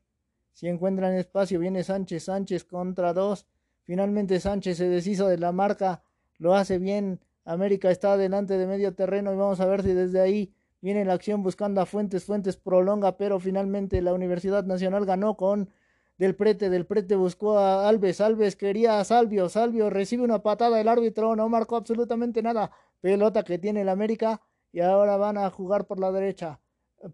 si encuentran espacio, viene Sánchez, Sánchez contra dos, finalmente Sánchez se deshizo de la marca, lo hace bien, América está delante de medio terreno y vamos a ver si desde ahí viene la acción buscando a Fuentes, Fuentes prolonga, pero finalmente la Universidad Nacional ganó con del Prete, del Prete buscó a Alves, Alves quería a Salvio, Salvio recibe una patada del árbitro, no marcó absolutamente nada, pelota que tiene el América y ahora van a jugar por la derecha.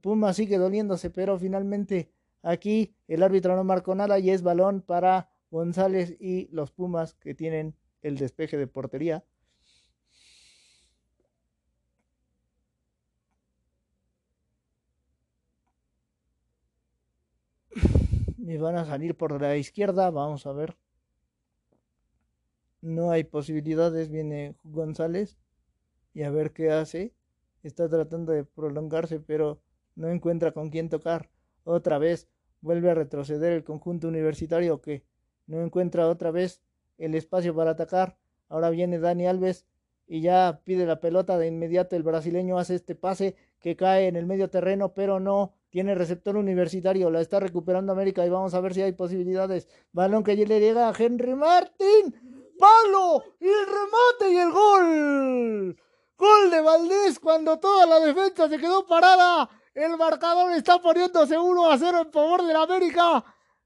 Puma sigue doliéndose, pero finalmente aquí el árbitro no marcó nada y es balón para González y los Pumas que tienen el despeje de portería. Y van a salir por la izquierda, vamos a ver. No hay posibilidades, viene González y a ver qué hace. Está tratando de prolongarse, pero no encuentra con quién tocar. Otra vez vuelve a retroceder el conjunto universitario que no encuentra otra vez el espacio para atacar. Ahora viene Dani Alves y ya pide la pelota de inmediato. El brasileño hace este pase que cae en el medio terreno, pero no tiene receptor universitario, la está recuperando América y vamos a ver si hay posibilidades. Balón que le llega a Henry Martin. Palo, y el remate y el gol. Gol de Valdés cuando toda la defensa se quedó parada. El marcador está poniéndose 1 a 0 en favor de la América.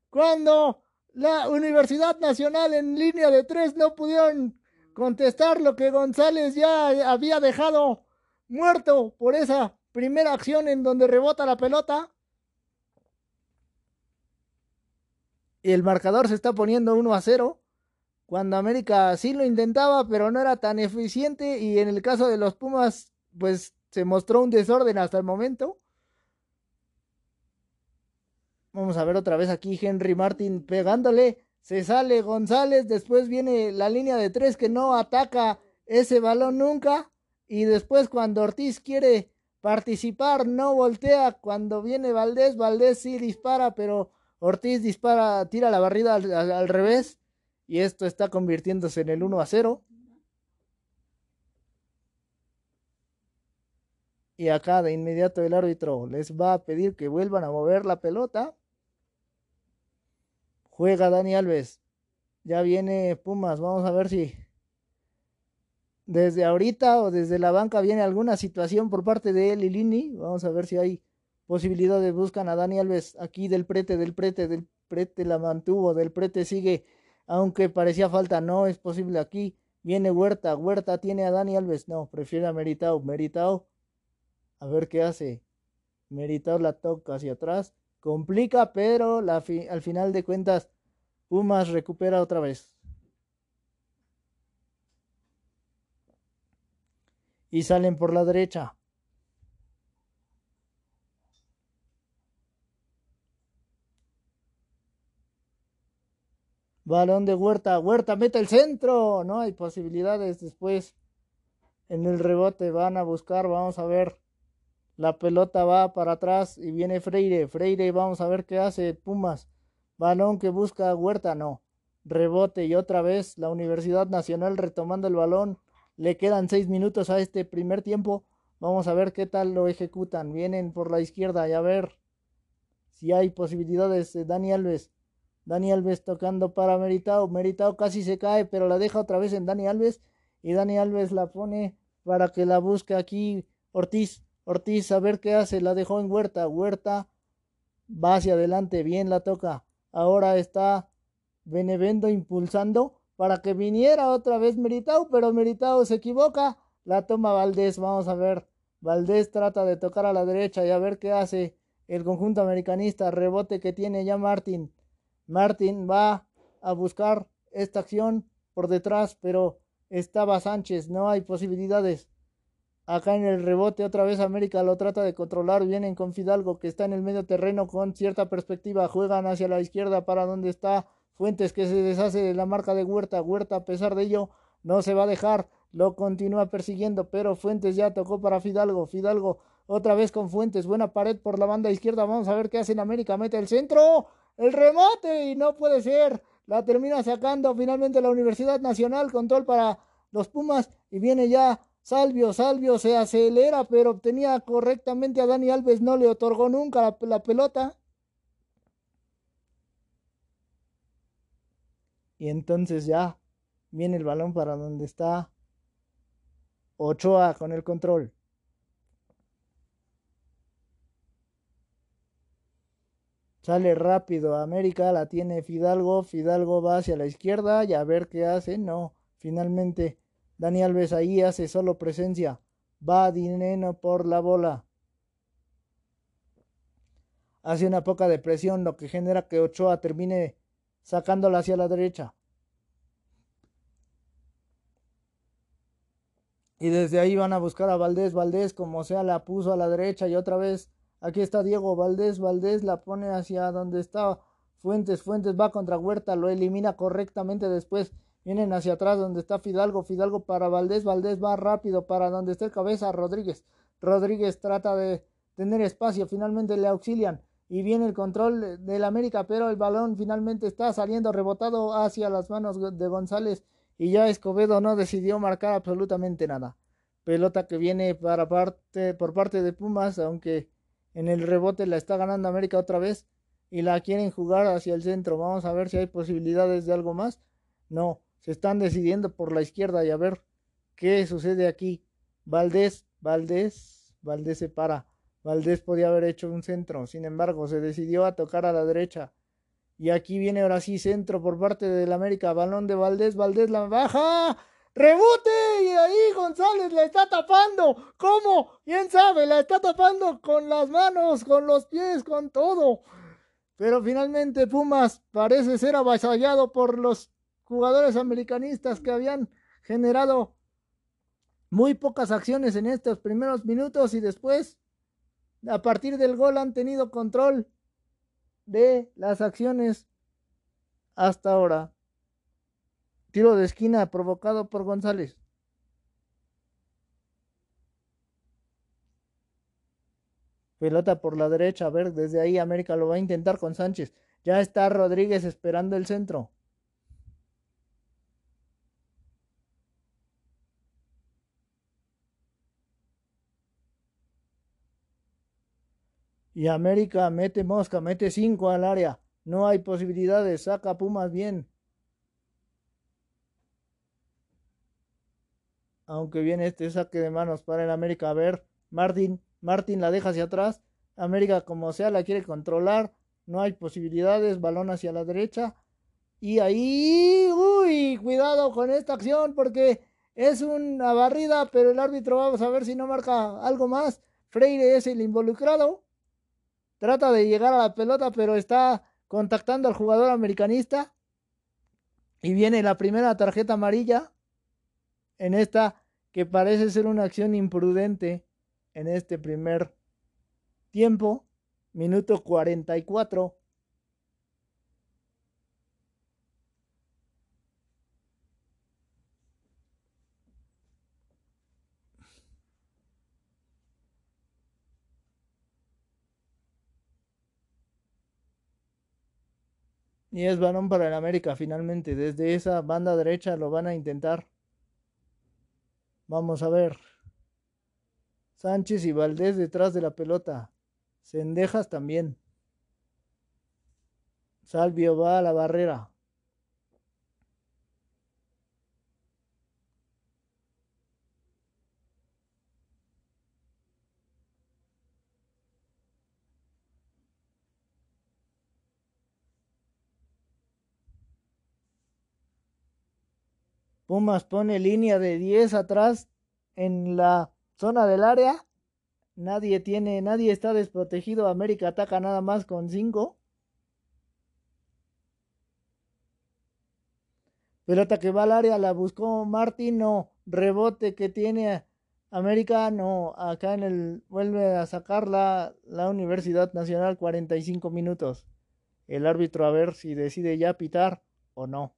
Cuando la Universidad Nacional en línea de tres no pudieron contestar lo que González ya había dejado muerto por esa primera acción en donde rebota la pelota. Y el marcador se está poniendo 1 a 0. Cuando América sí lo intentaba, pero no era tan eficiente. Y en el caso de los Pumas, pues se mostró un desorden hasta el momento. Vamos a ver otra vez aquí Henry Martin pegándole. Se sale González. Después viene la línea de tres que no ataca ese balón nunca. Y después cuando Ortiz quiere participar, no voltea. Cuando viene Valdés, Valdés sí dispara, pero Ortiz dispara, tira la barrida al, revés. Y esto está convirtiéndose en el 1 a 0. Y acá de inmediato el árbitro les va a pedir que vuelvan a mover la pelota. Juega Dani Alves. Ya viene Pumas. Vamos a ver si desde ahorita o desde la banca viene alguna situación por parte de Lilini. Vamos a ver si hay posibilidades. Buscan a Dani Alves aquí del prete, del prete, del prete la mantuvo, del prete sigue, aunque parecía falta, no es posible aquí. Viene Huerta, Huerta tiene a Dani Alves, no, prefiere a Meritao, Meritao, a ver qué hace. Meritao la toca hacia atrás, complica, pero al final de cuentas Pumas recupera otra vez. Y salen por la derecha. Balón de Huerta. Huerta mete el centro. No hay posibilidades después. En el rebote van a buscar. Vamos a ver. La pelota va para atrás y viene Freire. Freire, vamos a ver qué hace Pumas. Balón que busca Huerta. No. Rebote y otra vez la Universidad Nacional retomando el balón. Le quedan seis minutos a este primer tiempo. Vamos a ver qué tal lo ejecutan. Vienen por la izquierda y a ver si hay posibilidades de Dani Alves. Dani Alves tocando para Meritao. Meritao casi se cae, pero la deja otra vez en Dani Alves. Y Dani Alves la pone para que la busque aquí Ortiz. Ortiz a ver qué hace. La dejó en Huerta. Huerta va hacia adelante. Bien la toca. Ahora está Benevendo impulsando para que viniera otra vez Meritao, pero Meritao se equivoca, la toma Valdés, vamos a ver, Valdés trata de tocar a la derecha y a ver qué hace el conjunto americanista, rebote que tiene ya Martin, Martin va a buscar esta acción por detrás, pero estaba Sánchez, no hay posibilidades. Acá en el rebote otra vez América lo trata de controlar, vienen con Fidalgo que está en el medio terreno con cierta perspectiva, juegan hacia la izquierda para donde está Fuentes que se deshace de la marca de Huerta, Huerta a pesar de ello no se va a dejar, lo continúa persiguiendo, pero Fuentes ya tocó para Fidalgo, Fidalgo otra vez con Fuentes, buena pared por la banda izquierda, vamos a ver qué hace en América, mete el centro, el remate y no puede ser, la termina sacando finalmente la Universidad Nacional, control para los Pumas y viene ya Salvio, Salvio se acelera, pero obtenía correctamente a Dani Alves, no le otorgó nunca la, pelota. Y entonces ya viene el balón para donde está Ochoa con el control. Sale rápido América, la tiene Fidalgo, Fidalgo va hacia la izquierda y a ver qué hace. No, finalmente Dani Alves ahí hace solo presencia. Va Dineno por la bola. Hace una poca de presión, lo que genera que Ochoa termine sacándola hacia la derecha. Y desde ahí van a buscar a Valdés. Valdés, como sea, la puso a la derecha y otra vez. Aquí está Diego Valdés. Valdés la pone hacia donde está Fuentes. Fuentes va contra Huerta. Lo elimina correctamente después. Vienen hacia atrás donde está Fidalgo. Fidalgo para Valdés. Valdés va rápido para donde está el cabeza Rodríguez. Rodríguez trata de tener espacio. Finalmente le auxilian. Y viene el control del América. Pero el balón finalmente está saliendo rebotado hacia las manos de González. Y ya Escobedo no decidió marcar absolutamente nada. Pelota que viene para parte, por parte de Pumas. Aunque en el rebote la está ganando América otra vez. Y la quieren jugar hacia el centro. Vamos a ver si hay posibilidades de algo más. No, se están decidiendo por la izquierda y a ver qué sucede aquí. Valdés, Valdés, Valdés se para. Valdés podía haber hecho un centro, sin embargo, se decidió a tocar a la derecha. Y aquí viene ahora sí centro por parte del América. Balón de Valdés, Valdés la baja. ¡Rebote! Y ahí González la está tapando. ¿Cómo? ¿Quién sabe? La está tapando con las manos, con los pies, con todo. Pero finalmente Pumas parece ser avasallado por los jugadores americanistas que habían generado muy pocas acciones en estos primeros minutos y después, a partir del gol, han tenido control de las acciones hasta ahora. Tiro de esquina provocado por González. Pelota por la derecha. A ver, desde ahí América lo va a intentar con Sánchez. Ya está Rodríguez esperando el centro. Y América mete mosca, mete cinco al área. No hay posibilidades, saca Pumas bien. Aunque viene este saque de manos para el América. A ver, Martín, Martín la deja hacia atrás. América como sea la quiere controlar. No hay posibilidades, balón hacia la derecha. Y ahí, uy, cuidado con esta acción porque es una barrida, pero el árbitro vamos a ver si no marca algo más. Freire es el involucrado. Trata de llegar a la pelota, pero está contactando al jugador americanista. Y viene la primera tarjeta amarilla en esta que parece ser una acción imprudente en este primer tiempo. Minuto 44. Y es balón para el América finalmente. Desde esa banda derecha lo van a intentar. Vamos a ver. Sánchez y Valdés detrás de la pelota. Cendejas también. Salvio va a la barrera. Pumas pone línea de 10 atrás en la zona del área. Nadie tiene, nadie está desprotegido. América ataca nada más con 5. Pelota que va al área, la buscó Martín, no. Rebote que tiene América, no. Acá en el, vuelve a sacarla la Universidad Nacional 45 minutos. El árbitro a ver si decide ya pitar o no.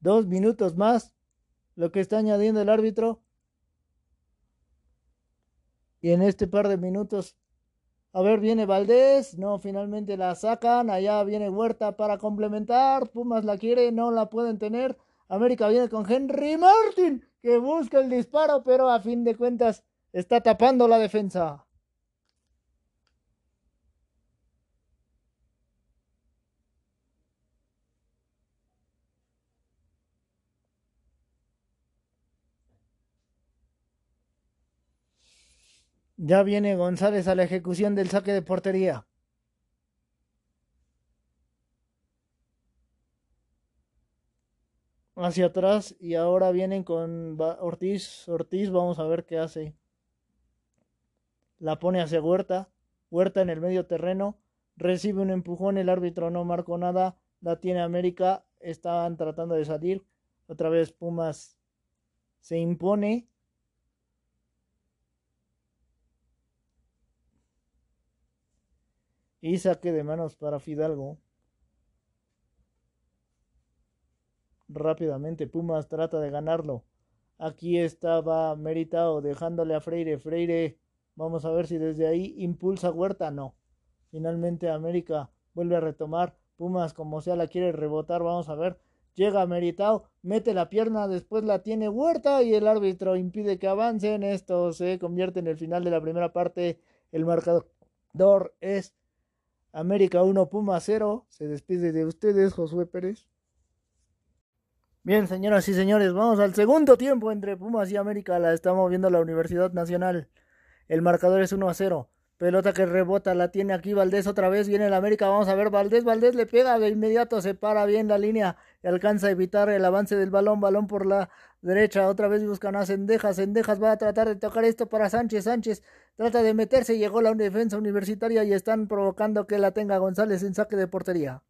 Dos minutos más, lo que está añadiendo el árbitro. Y en este par de minutos, a ver, viene Valdés, no, finalmente la sacan, allá viene Huerta para complementar, Pumas la quiere, no la pueden tener. América viene con Henry Martin, que busca el disparo, pero a fin de cuentas está tapando la defensa. Ya viene González a la ejecución del saque de portería. Hacia atrás y ahora vienen con Ortiz. Ortiz, vamos a ver qué hace. La pone hacia Huerta. Huerta en el medio terreno. Recibe un empujón. El árbitro no marcó nada. La tiene América. Estaban tratando de salir. Otra vez Pumas se impone. Y saque de manos para Fidalgo. Rápidamente Pumas trata de ganarlo. Aquí estaba Meritao dejándole a Freire. Freire, vamos a ver si desde ahí impulsa Huerta. No. Finalmente América vuelve a retomar. Pumas como sea la quiere rebotar. Vamos a ver. Llega Meritao, mete la pierna, después la tiene Huerta y el árbitro impide que avancen. Esto se convierte en el final de la primera parte. El marcador es América 1, Puma 0. Se despide de ustedes, Josué Pérez. Bien, señoras y señores, vamos al segundo tiempo entre Pumas y América. La estamos viendo la Universidad Nacional. El marcador es 1 a 0. Pelota que rebota, la tiene aquí Valdés otra vez. Viene el América, vamos a ver. Valdés, Valdés le pega de inmediato, se para bien la línea y alcanza a evitar el avance del balón. Balón por la derecha, otra vez buscan a Cendejas. Cendejas va a tratar de tocar esto para Sánchez. Sánchez trata de meterse, llegó la defensa universitaria y están provocando que la tenga González en saque de portería.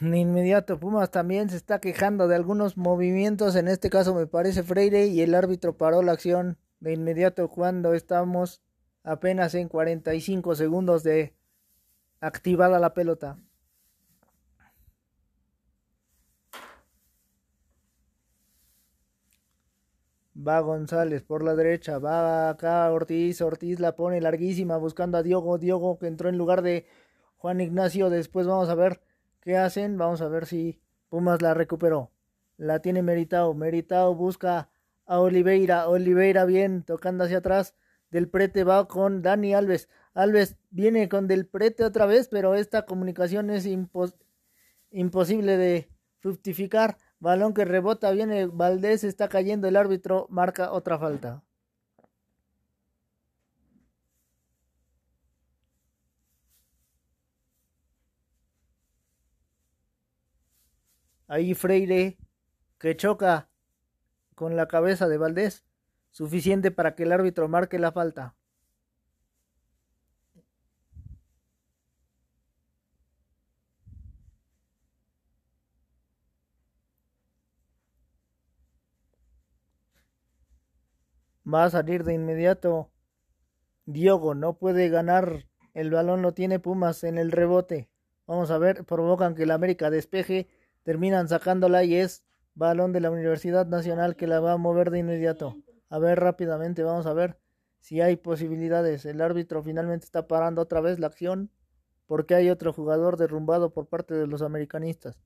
De inmediato Pumas también se está quejando de algunos movimientos, en este caso me parece Freire y el árbitro paró la acción de inmediato cuando estamos apenas en 45 segundos de activada la pelota. Va González por la derecha, va acá Ortiz, Ortiz la pone larguísima buscando a Diogo, Diogo que entró en lugar de Juan Ignacio, después vamos a ver qué hacen, vamos a ver si Pumas la recuperó. La tiene Meritao, Meritao busca a Oliveira, Oliveira bien tocando hacia atrás, del Prete va con Dani Alves. Alves viene con Del Prete otra vez, pero esta comunicación es imposible de fructificar. Balón que rebota, viene Valdés, está cayendo el árbitro, marca otra falta. Ahí Freire que choca con la cabeza de Valdés suficiente para que el árbitro marque la falta. Va a salir de inmediato. Diogo no puede ganar. El balón lo tiene Pumas en el rebote. Vamos a ver, provocan que el América despeje. Terminan sacándola y es balón de la Universidad Nacional que la va a mover de inmediato. A ver rápidamente, vamos a ver si hay posibilidades. El árbitro finalmente está parando otra vez la acción porque hay otro jugador derrumbado por parte de los americanistas.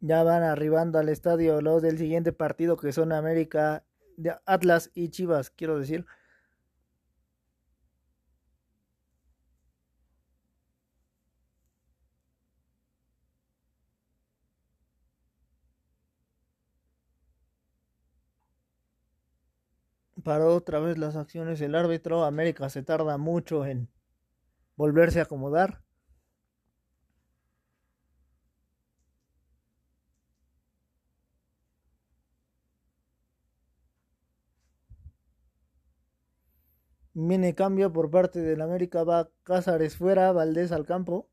Ya van arribando al estadio los del siguiente partido que son América, Atlas y Chivas, quiero decir. Paró otra vez las acciones el árbitro. América se tarda mucho en volverse a acomodar. Viene cambio por parte del América. Va Cázares fuera, Valdés al campo.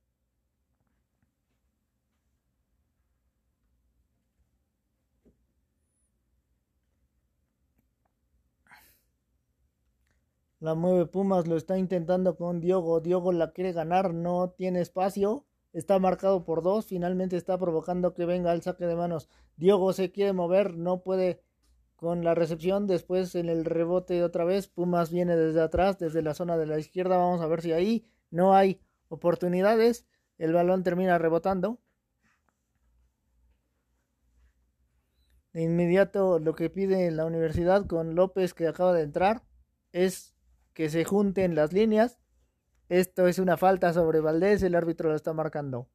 La mueve Pumas, lo está intentando con Diogo. Diogo la quiere ganar, no tiene espacio. Está marcado por dos. Finalmente está provocando que venga el saque de manos. Diogo se quiere mover, no puede con la recepción. Después en el rebote otra vez. Pumas viene desde atrás, desde la zona de la izquierda. Vamos a ver si ahí no hay oportunidades. El balón termina rebotando. De inmediato lo que pide la universidad con López que acaba de entrar es que se junten las líneas. Esto es una falta sobre Valdés, el árbitro lo está marcando.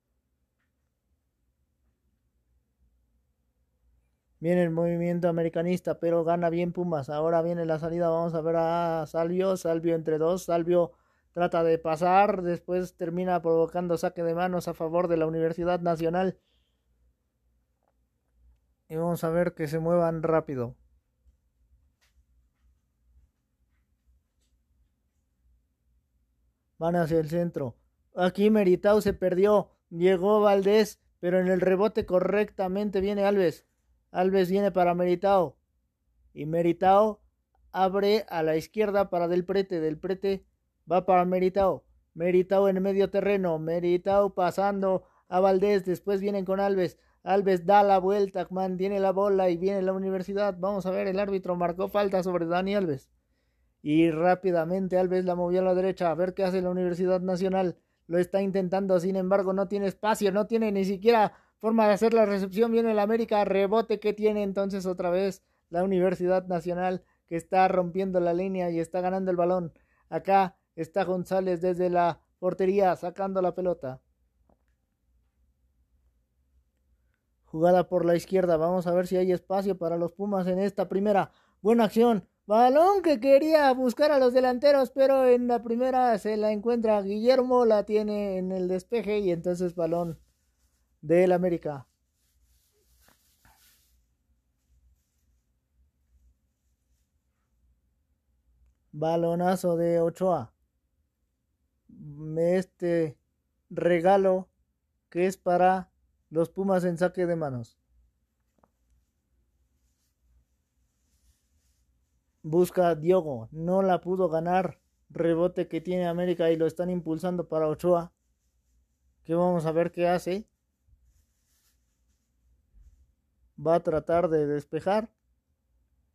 Viene el movimiento americanista, pero gana bien Pumas. Ahora viene la salida, vamos a ver a Salvio, Salvio entre dos, Salvio trata de pasar, después termina provocando saque de manos a favor de la Universidad Nacional. Y vamos a ver que se muevan rápido. van hacia el centro. Aquí Meritao se perdió, llegó Valdés, pero en el rebote correctamente viene Alves. Alves viene para Meritao. Y Meritao abre a la izquierda para Del Prete. Del Prete va para Meritao. Meritao en medio terreno. Meritao pasando a Valdés. Después vienen con Alves. Alves da la vuelta, mantiene la bola y viene la universidad. Vamos a ver, el árbitro marcó falta sobre Dani Alves y rápidamente Alves la movió a la derecha a ver qué hace la Universidad Nacional. Lo está intentando, sin embargo, no tiene espacio, no tiene ni siquiera forma de hacer la recepción. Viene el América, rebote que tiene entonces otra vez la Universidad Nacional que está rompiendo la línea y está ganando el balón. Acá está González desde la portería sacando la pelota. Jugada por la izquierda. Vamos a ver si hay espacio para los Pumas en esta primera. Buena acción. Balón que quería buscar a los delanteros, pero en la primera se la encuentra Guillermo, la tiene en el despeje y entonces balón del América. Balonazo de Ochoa. Este regalo que es para los Pumas en saque de manos. Busca a Diogo. No la pudo ganar. Rebote que tiene América y lo están impulsando para Ochoa. Que vamos a ver qué hace. Va a tratar de despejar.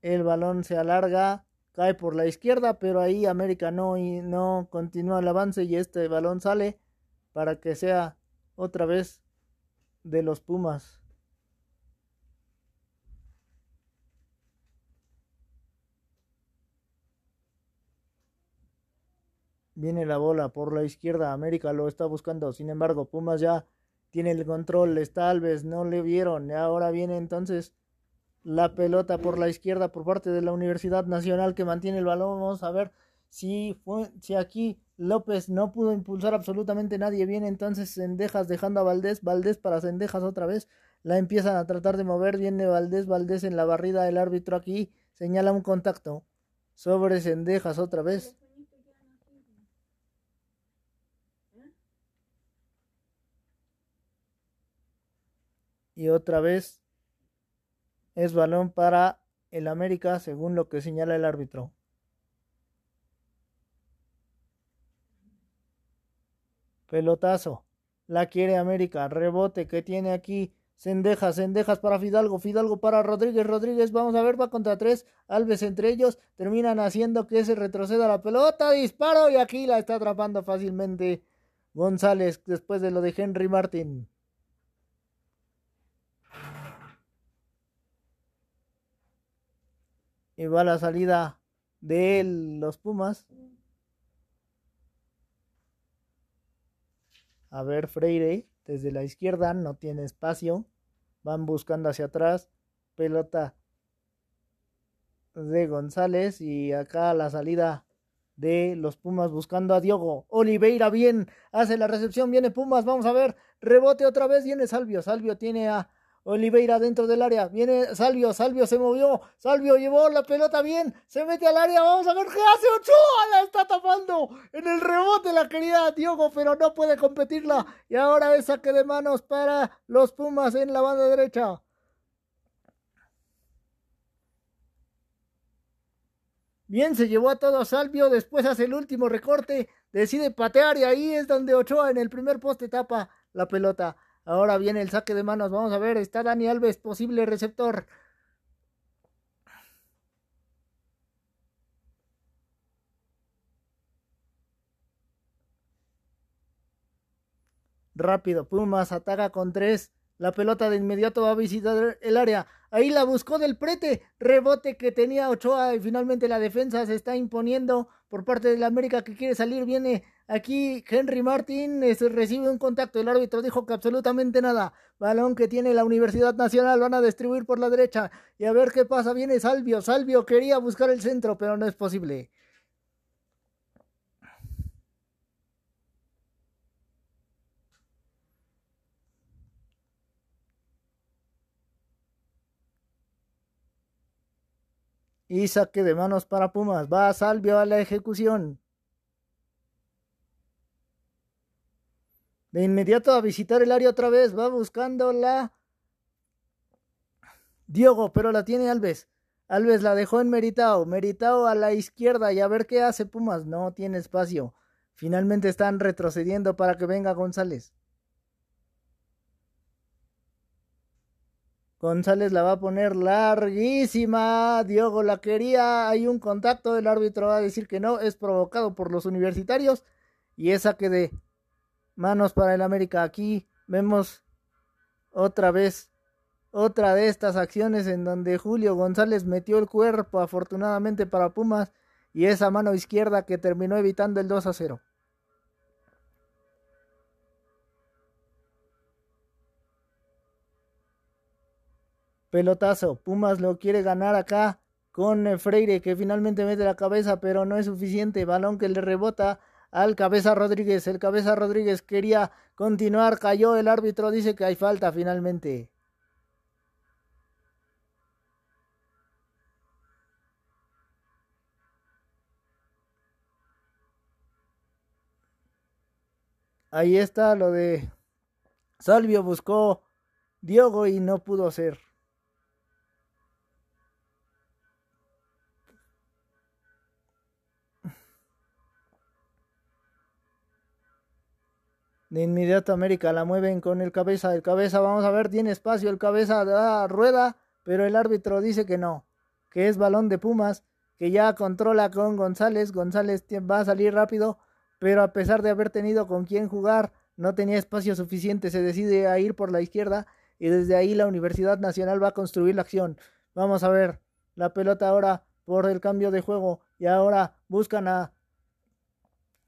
El balón se alarga. Cae por la izquierda. Pero ahí América no, y no continúa el avance. Y este balón sale para que sea otra vez de los Pumas. Viene la bola por la izquierda. América lo está buscando. Sin embargo, Pumas ya tiene el control. Está Alves. No le vieron. Ahora viene entonces la pelota por la izquierda por parte de la Universidad Nacional que mantiene el balón. Vamos a ver si, fue, si aquí López no pudo impulsar absolutamente nadie. Viene entonces Sendejas dejando a Valdés. Valdés para Sendejas otra vez. La empiezan a tratar de mover. Viene Valdés. Valdés en la barrida. El árbitro aquí señala un contacto sobre Sendejas otra vez. Y otra vez es balón para el América según lo que señala el árbitro. Pelotazo. La quiere América. Rebote que tiene aquí. Sendejas, Sendejas para Fidalgo, Fidalgo para Rodríguez, Rodríguez, vamos a ver, va contra tres, Alves entre ellos, terminan haciendo que se retroceda la pelota, disparo y aquí la está atrapando fácilmente González después de lo de Henry Martin. Y va la salida de los Pumas. A ver, Freire, desde la izquierda, no tiene espacio. Van buscando hacia atrás. Pelota de González. Y acá la salida de los Pumas buscando a Diogo. Oliveira bien, hace la recepción, viene Pumas, vamos a ver, rebote otra vez, viene Salvio, Salvio tiene a Oliveira dentro del área. Viene Salvio, Salvio se movió. Salvio llevó la pelota bien. Se mete al área. Vamos a ver qué hace Ochoa. La está tapando en el rebote la querida Diogo, pero no puede competirla. Y ahora es saque de manos para los Pumas en la banda derecha. Bien, se llevó a todo Salvio. Después hace el último recorte. Decide patear y ahí es donde Ochoa en el primer poste tapa la pelota. Ahora viene el saque de manos. Vamos a ver. Está Dani Alves, posible receptor. Rápido, Pumas ataca con tres. La pelota de inmediato va a visitar el área. Ahí la buscó del prete. Rebote que tenía Ochoa y finalmente la defensa se está imponiendo por parte de la América que quiere salir. Viene aquí Henry Martin. recibe un contacto. El árbitro dijo que absolutamente nada. Balón que tiene la Universidad Nacional. Van a distribuir por la derecha. Y a ver qué pasa. Viene Salvio. Salvio quería buscar el centro, pero no es posible. Y saque de manos para Pumas. Va Salvio a la ejecución. De inmediato a visitar el área otra vez. Va buscando la. Diogo, pero la tiene Alves. Alves la dejó en Meritao. Meritao a la izquierda y a ver qué hace Pumas. No tiene espacio. Finalmente están retrocediendo para que venga González. González la va a poner larguísima. Diogo la quería. Hay un contacto. El árbitro va a decir que no. Es provocado por los universitarios. Y esa que de manos para el América. Aquí vemos otra vez otra de estas acciones en donde Julio González metió el cuerpo afortunadamente para Pumas. Y esa mano izquierda que terminó evitando el 2 a 0. Pelotazo. Pumas lo quiere ganar acá con eh, Freire que finalmente mete la cabeza, pero no es suficiente. Balón que le rebota al cabeza Rodríguez. El cabeza Rodríguez quería continuar, cayó. El árbitro dice que hay falta finalmente. Ahí está lo de Salvio buscó Diogo y no pudo ser. De inmediato América la mueven con el cabeza. El cabeza, vamos a ver, tiene espacio. El cabeza da rueda, pero el árbitro dice que no. Que es balón de Pumas, que ya controla con González. González va a salir rápido, pero a pesar de haber tenido con quién jugar, no tenía espacio suficiente. Se decide a ir por la izquierda y desde ahí la Universidad Nacional va a construir la acción. Vamos a ver la pelota ahora por el cambio de juego y ahora buscan a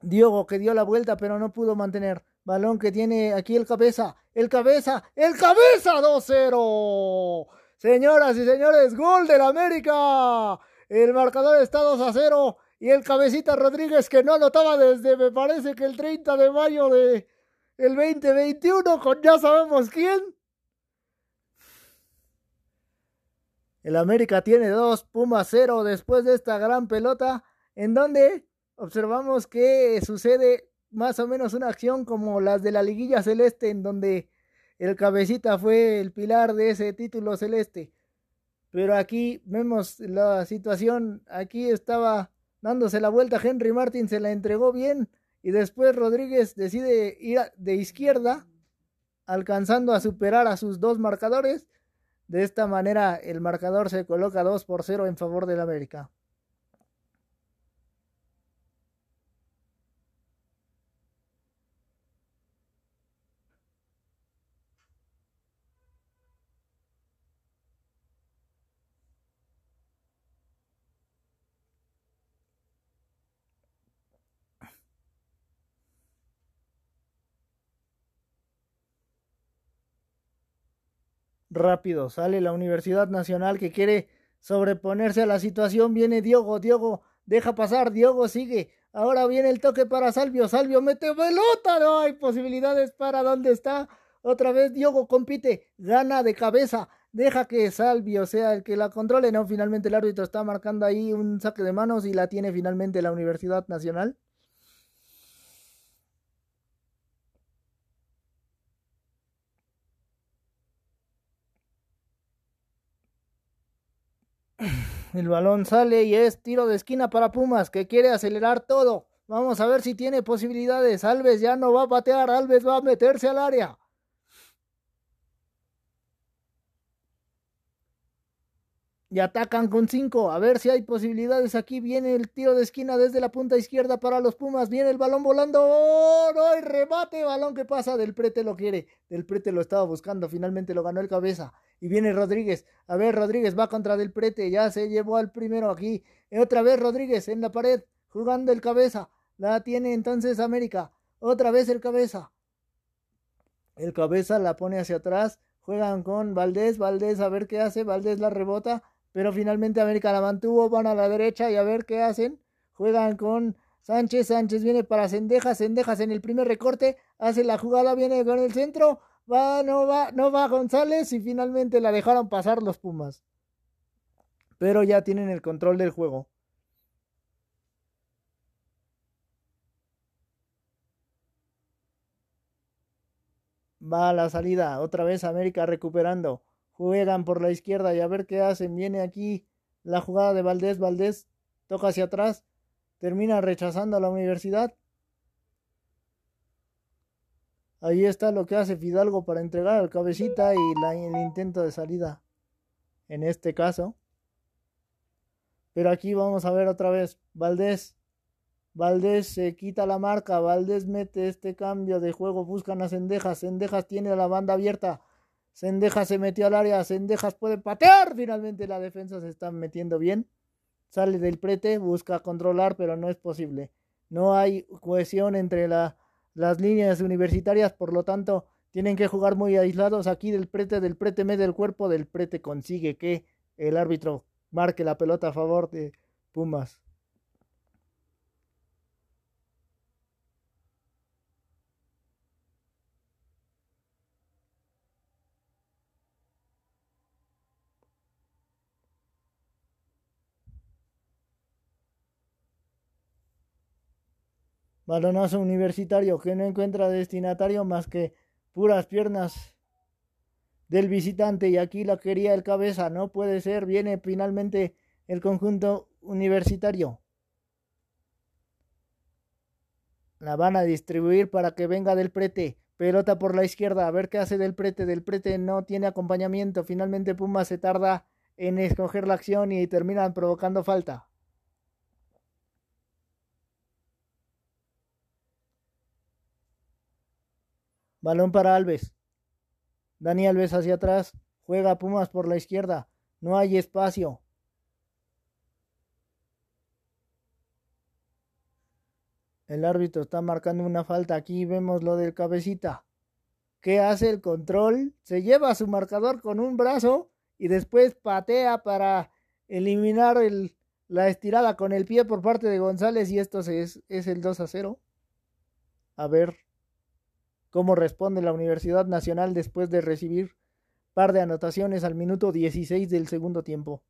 Diogo que dio la vuelta pero no pudo mantener. Balón que tiene aquí el cabeza. El cabeza. El cabeza 2-0. Señoras y señores, gol del América. El marcador está 2 a 0. Y el cabecita Rodríguez que no anotaba desde, me parece que el 30 de mayo de el 2021 con ya sabemos quién. El América tiene 2, Puma 0 después de esta gran pelota en donde observamos que sucede más o menos una acción como las de la liguilla celeste en donde el cabecita fue el pilar de ese título celeste. Pero aquí vemos la situación, aquí estaba dándose la vuelta, Henry Martin se la entregó bien y después Rodríguez decide ir de izquierda, alcanzando a superar a sus dos marcadores. De esta manera el marcador se coloca 2 por 0 en favor del América. Rápido. Sale la Universidad Nacional que quiere sobreponerse a la situación. Viene Diogo, Diogo, deja pasar, Diogo sigue. Ahora viene el toque para Salvio, Salvio mete pelota, no hay posibilidades para dónde está. Otra vez Diogo compite, gana de cabeza, deja que Salvio sea el que la controle. No, finalmente el árbitro está marcando ahí un saque de manos y la tiene finalmente la Universidad Nacional. El balón sale y es tiro de esquina para Pumas, que quiere acelerar todo. Vamos a ver si tiene posibilidades. Alves ya no va a patear, Alves va a meterse al área. Y atacan con cinco. A ver si hay posibilidades. Aquí viene el tiro de esquina desde la punta izquierda para los Pumas. Viene el balón volando. ¡Oh! Y remate. Balón que pasa. Del Prete lo quiere. Del Prete lo estaba buscando. Finalmente lo ganó el cabeza. Y viene Rodríguez. A ver, Rodríguez va contra Del Prete. Ya se llevó al primero aquí. Y otra vez Rodríguez en la pared. Jugando el cabeza. La tiene entonces América. Otra vez el cabeza. El cabeza la pone hacia atrás. Juegan con Valdés. Valdés a ver qué hace. Valdés la rebota pero finalmente América la mantuvo, van a la derecha y a ver qué hacen. Juegan con Sánchez, Sánchez viene para Cendejas, Cendejas en el primer recorte, hace la jugada, viene con el centro, va, no va, no va González y finalmente la dejaron pasar los Pumas. Pero ya tienen el control del juego. Va a la salida, otra vez América recuperando juegan por la izquierda y a ver qué hacen. Viene aquí la jugada de Valdés. Valdés toca hacia atrás. Termina rechazando a la universidad. Ahí está lo que hace Fidalgo para entregar al cabecita y el intento de salida. En este caso. Pero aquí vamos a ver otra vez. Valdés. Valdés se quita la marca. Valdés mete este cambio de juego. Buscan a Cendejas. Cendejas tiene la banda abierta. Sendejas se metió al área, Sendejas puede patear. Finalmente la defensa se está metiendo bien. Sale del prete, busca controlar, pero no es posible. No hay cohesión entre las líneas universitarias, por lo tanto, tienen que jugar muy aislados. Aquí del prete, del prete mete el cuerpo, del prete consigue que el árbitro marque la pelota a favor de Pumas. Balonazo universitario que no encuentra destinatario más que puras piernas del visitante y aquí la quería el cabeza, no puede ser, viene finalmente el conjunto universitario. La van a distribuir para que venga del prete. Pelota por la izquierda, a ver qué hace del prete. Del prete no tiene acompañamiento. Finalmente Puma se tarda en escoger la acción y terminan provocando falta. Balón para Alves. Dani Alves hacia atrás. Juega Pumas por la izquierda. No hay espacio. El árbitro está marcando una falta. Aquí vemos lo del cabecita. ¿Qué hace el control? Se lleva su marcador con un brazo y después patea para eliminar el, la estirada con el pie por parte de González y esto es, es el 2 a 0. A ver cómo responde la Universidad Nacional después de recibir par de anotaciones al minuto 16 del segundo tiempo.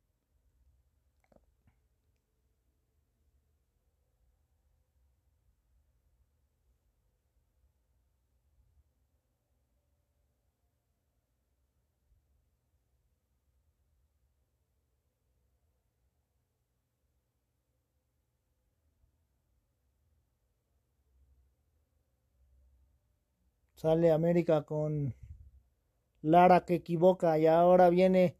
Sale América con Lara que equivoca y ahora viene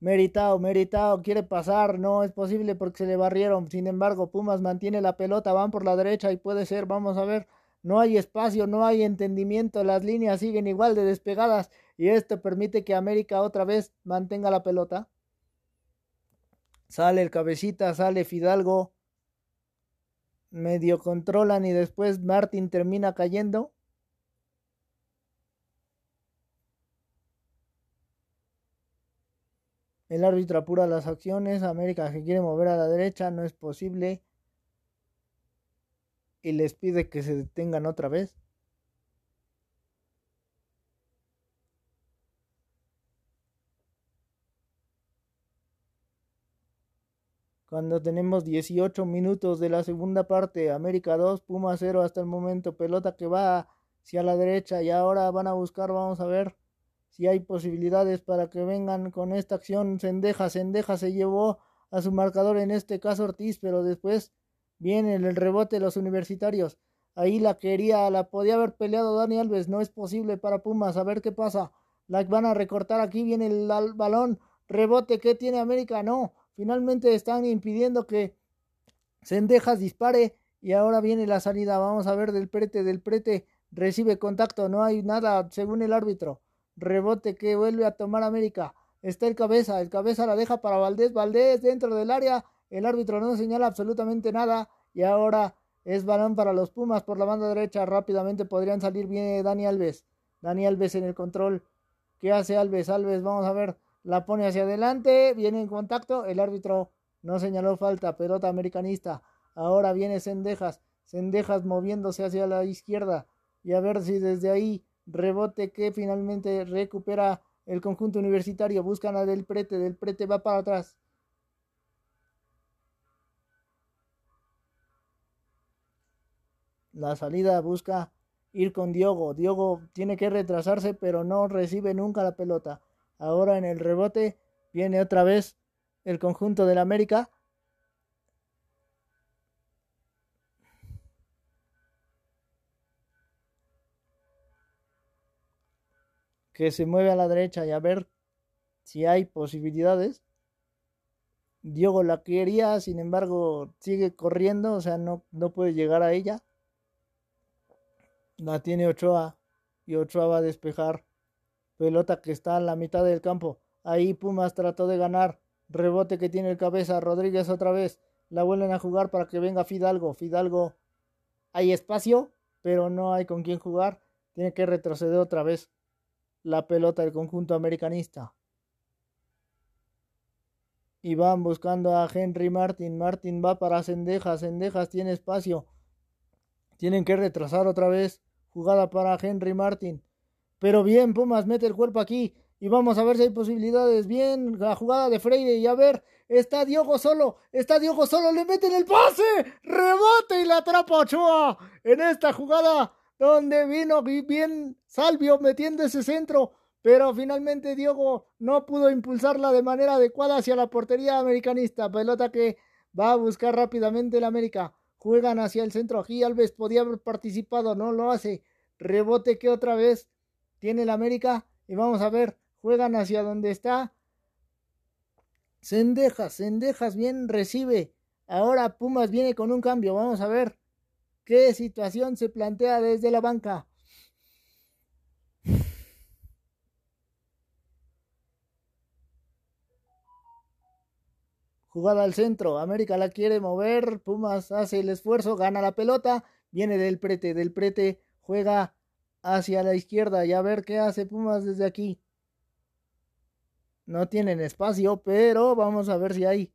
Meritao, Meritao quiere pasar, no es posible porque se le barrieron. Sin embargo, Pumas mantiene la pelota, van por la derecha y puede ser, vamos a ver, no hay espacio, no hay entendimiento, las líneas siguen igual de despegadas y esto permite que América otra vez mantenga la pelota. Sale el cabecita, sale Fidalgo, medio controlan y después Martín termina cayendo. El árbitro apura las acciones. América que quiere mover a la derecha. No es posible. Y les pide que se detengan otra vez. Cuando tenemos 18 minutos de la segunda parte, América 2, Puma 0 hasta el momento, pelota que va hacia la derecha y ahora van a buscar, vamos a ver si hay posibilidades para que vengan con esta acción. Sendeja, Sendeja se llevó a su marcador, en este caso Ortiz, pero después viene el rebote de los universitarios. Ahí la quería, la podía haber peleado Dani Alves, no es posible para Pumas, a ver qué pasa. La van a recortar, aquí viene el, balón, rebote que tiene América, no. Finalmente están impidiendo que Sendejas dispare y ahora viene la salida. Vamos a ver del prete, del prete recibe contacto, no hay nada según el árbitro. Rebote que vuelve a tomar América. Está el cabeza. El cabeza la deja para Valdés. Valdés dentro del área. El árbitro no señala absolutamente nada. Y ahora es balón para los Pumas por la banda derecha. Rápidamente podrían salir bien Dani Alves. Dani Alves en el control. ¿Qué hace Alves? Alves, vamos a ver. La pone hacia adelante. Viene en contacto. El árbitro no señaló falta. Pelota americanista. Ahora viene Sendejas. Sendejas moviéndose hacia la izquierda. Y a ver si desde ahí rebote que finalmente recupera el conjunto universitario, buscan a Del Prete, Del Prete va para atrás. La salida busca ir con Diogo. Diogo tiene que retrasarse, pero no recibe nunca la pelota. Ahora en el rebote viene otra vez el conjunto del América. que se mueve a la derecha y a ver si hay posibilidades. Diego la quería, sin embargo, sigue corriendo, o sea, no, no puede llegar a ella. La tiene Ochoa y Ochoa va a despejar. Pelota que está en la mitad del campo. Ahí Pumas trató de ganar. Rebote que tiene el cabeza. Rodríguez otra vez. La vuelven a jugar para que venga Fidalgo. Fidalgo. Hay espacio, pero no hay con quién jugar. Tiene que retroceder otra vez la pelota del conjunto americanista. Y van buscando a Henry Martin. Martin va para Cendejas. Cendejas tiene espacio. Tienen que retrasar otra vez. Jugada para Henry Martin. Pero bien, Pumas mete el cuerpo aquí. Y vamos a ver si hay posibilidades. Bien, la jugada de Freire. Y a ver, está Diogo solo. Está Diogo solo. Le meten el pase. Rebote y la atrapa Ochoa. En esta jugada donde vino bien Salvio metiendo ese centro, pero finalmente Diego no pudo impulsarla de manera adecuada hacia la portería americanista. Pelota que va a buscar rápidamente el América. Juegan hacia el centro. Aquí Alves podía haber participado, no lo hace. Rebote que otra vez tiene el América. Y vamos a ver, juegan hacia donde está. Sendejas, Sendejas bien recibe. Ahora Pumas viene con un cambio. Vamos a ver. ¿Qué situación se plantea desde la banca? Jugada al centro, América la quiere mover, Pumas hace el esfuerzo, gana la pelota, viene del prete, del prete juega hacia la izquierda y a ver qué hace Pumas desde aquí. No tienen espacio, pero vamos a ver si hay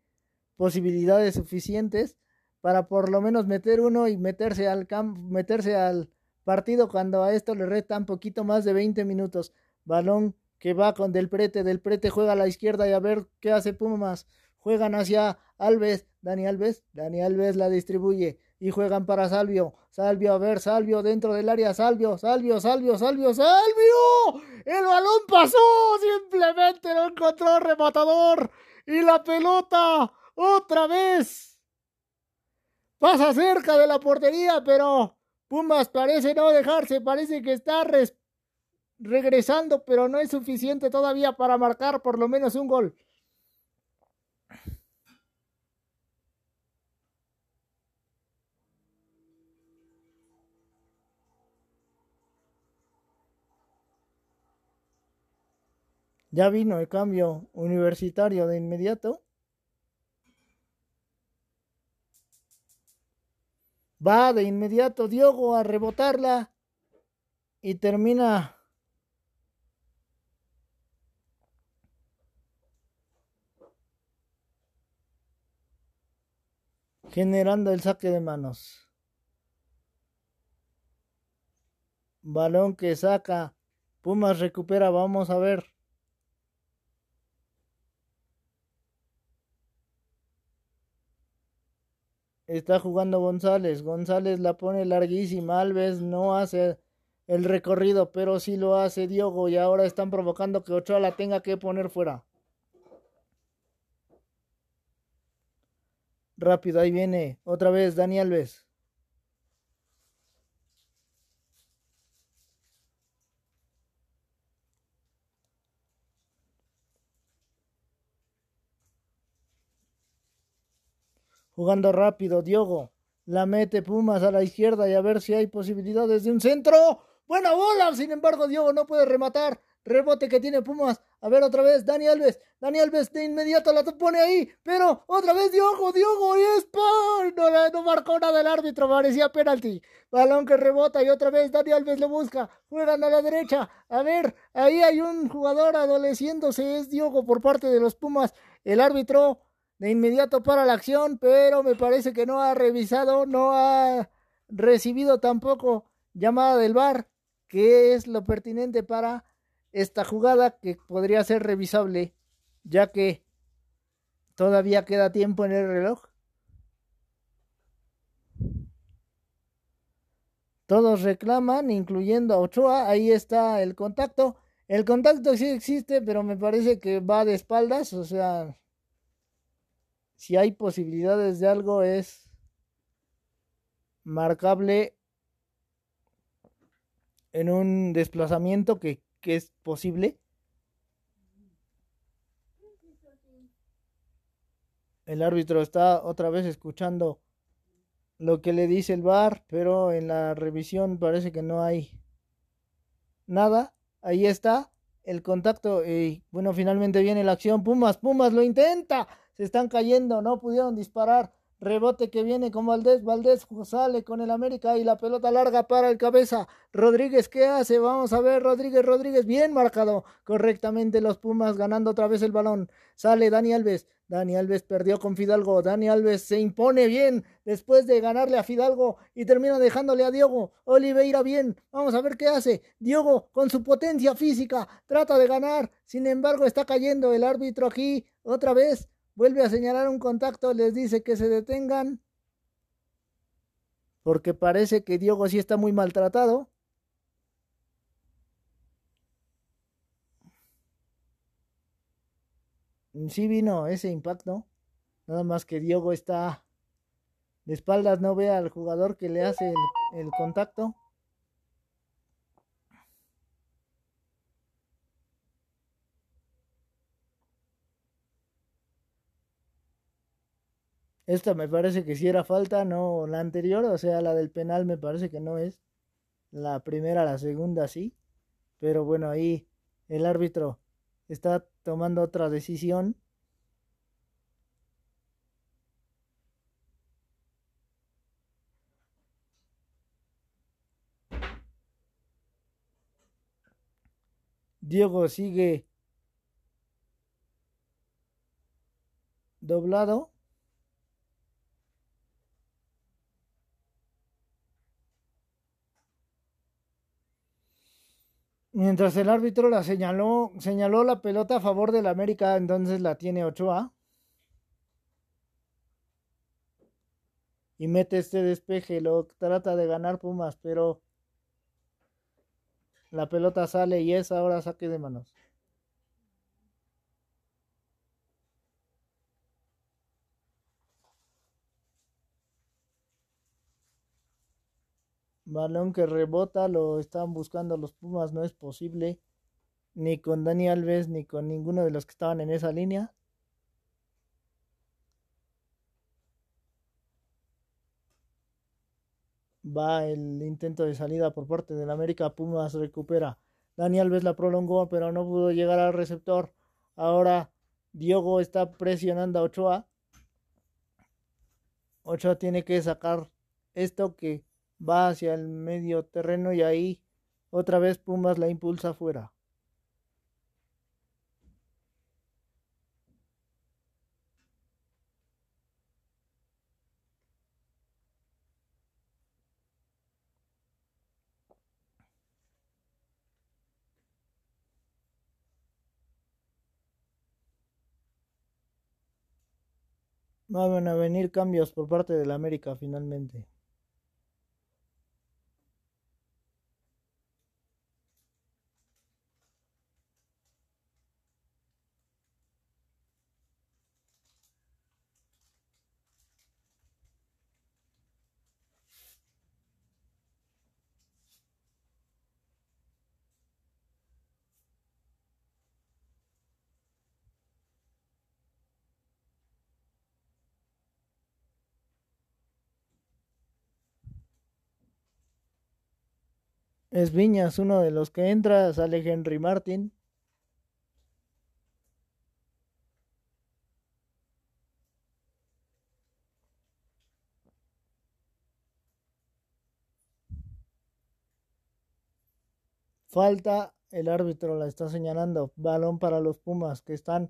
posibilidades suficientes para por lo menos meter uno y meterse al campo, meterse al partido cuando a esto le restan poquito más de 20 minutos. Balón que va con Del Prete, Del Prete juega a la izquierda y a ver qué hace Pumas. Juegan hacia Alves, Dani Alves, Dani Alves la distribuye y juegan para Salvio. Salvio, a ver, Salvio dentro del área, Salvio, Salvio, Salvio, Salvio, Salvio. El balón pasó, simplemente lo encontró rematador y la pelota otra vez pasa cerca de la portería, pero Pumas parece no dejarse, parece que está regresando, pero no es suficiente todavía para marcar por lo menos un gol. Ya vino el cambio universitario de inmediato. Va de inmediato Diogo a rebotarla y termina generando el saque de manos. Balón que saca. Pumas recupera. Vamos a ver. Está jugando González. González la pone larguísima. Alves no hace el recorrido, pero sí lo hace Diogo. Y ahora están provocando que Ochoa la tenga que poner fuera. Rápido, ahí viene. Otra vez Dani Alves. Jugando rápido, Diogo. La mete Pumas a la izquierda y a ver si hay posibilidades de un centro. Buena bola, sin embargo, Diogo no puede rematar. Rebote que tiene Pumas. A ver otra vez, Dani Alves. Dani Alves de inmediato la pone ahí. Pero otra vez Diogo, Diogo y es no, no marcó nada el árbitro. Parecía penalti. Balón que rebota y otra vez Dani Alves lo busca. Juegan a la derecha. A ver, ahí hay un jugador adoleciéndose. Es Diogo por parte de los Pumas. El árbitro de inmediato para la acción, pero me parece que no ha revisado, no ha recibido tampoco llamada del VAR, que es lo pertinente para esta jugada que podría ser revisable, ya que todavía queda tiempo en el reloj. Todos reclaman, incluyendo a Ochoa, ahí está el contacto. El contacto sí existe, pero me parece que va de espaldas, o sea, si hay posibilidades de algo es marcable en un desplazamiento que, que es posible. El árbitro está otra vez escuchando lo que le dice el VAR, pero en la revisión parece que no hay nada. Ahí está el contacto y bueno, finalmente viene la acción. Pumas, Pumas lo intenta se están cayendo, no pudieron disparar. Rebote que viene con Valdés, Valdés sale con el América y la pelota larga para el cabeza. Rodríguez, ¿qué hace? Vamos a ver, Rodríguez, Rodríguez, bien marcado correctamente los Pumas ganando otra vez el balón. Sale Dani Alves, Dani Alves perdió con Fidalgo, Dani Alves se impone bien después de ganarle a Fidalgo y termina dejándole a Diogo. Oliveira bien, vamos a ver qué hace. Diogo con su potencia física trata de ganar, sin embargo está cayendo el árbitro aquí otra vez vuelve a señalar un contacto, les dice que se detengan, porque parece que Diogo sí está muy maltratado. Sí vino ese impacto, nada más que Diogo está de espaldas, no ve al jugador que le hace el, el contacto. Esta me parece que sí era falta, no la anterior, o sea, la del penal me parece que no es. La primera, la segunda sí. Pero bueno, ahí el árbitro está tomando otra decisión. Diego sigue doblado. Mientras el árbitro la señaló, señaló la pelota a favor del América, entonces la tiene Ochoa. Y mete este despeje, lo trata de ganar Pumas, pero la pelota sale y es ahora saque de manos. Balón que rebota, lo están buscando los Pumas, no es posible. Ni con Dani Alves, ni con ninguno de los que estaban en esa línea. Va el intento de salida por parte del América. Pumas recupera. Dani Alves la prolongó, pero no pudo llegar al receptor. Ahora Diogo está presionando a Ochoa. Ochoa tiene que sacar esto que va hacia el medio terreno y ahí otra vez Pumas la impulsa afuera. Van a venir cambios por parte del América finalmente. Es Viñas uno de los que entra, sale Henry Martin. Falta, el árbitro la está señalando. Balón para los Pumas que están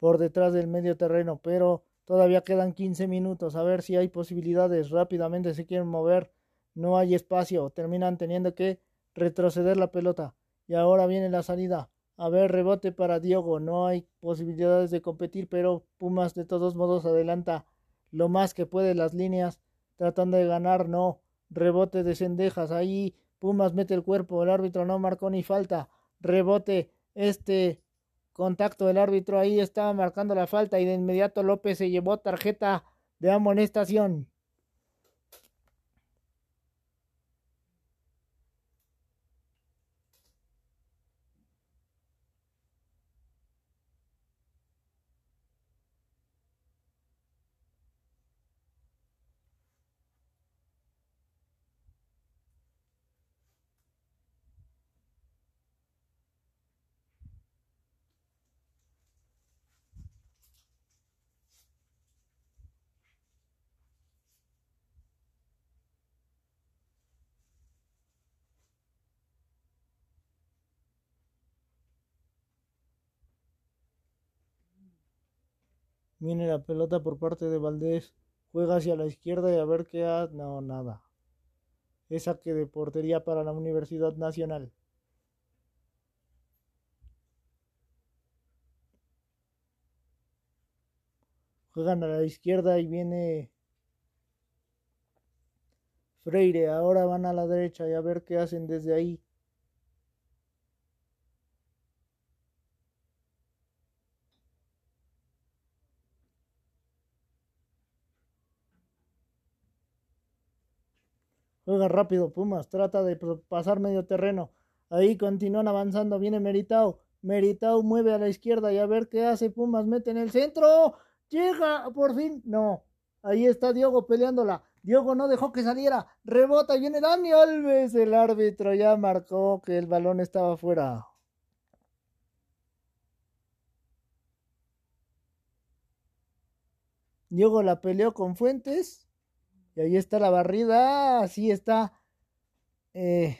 por detrás del medio terreno, pero todavía quedan 15 minutos. A ver si hay posibilidades. Rápidamente se quieren mover. No hay espacio. Terminan teniendo que retroceder la pelota. Y ahora viene la salida. A ver, rebote para Diogo. No hay posibilidades de competir, pero Pumas de todos modos adelanta lo más que puede las líneas, tratando de ganar. No, rebote de Cendejas. Ahí Pumas mete el cuerpo. El árbitro no marcó ni falta. Rebote. Este contacto del árbitro ahí estaba marcando la falta y de inmediato López se llevó tarjeta de amonestación. Viene la pelota por parte de Valdés. Juega hacia la izquierda y a ver qué hace. No, nada. Es saque de portería para la Universidad Nacional. Juegan a la izquierda y viene Freire. Ahora van a la derecha y a ver qué hacen desde ahí. Juega rápido Pumas, trata de pasar medio terreno. Ahí continúan avanzando, viene Meritao. Meritao mueve a la izquierda y a ver qué hace Pumas, mete en el centro. Llega, por fin. No, ahí está Diogo peleándola. Diogo no dejó que saliera. Rebota, viene Dani Alves. El árbitro ya marcó que el balón estaba fuera. Diogo la peleó con Fuentes y ahí está la barrida. Así está. Eh,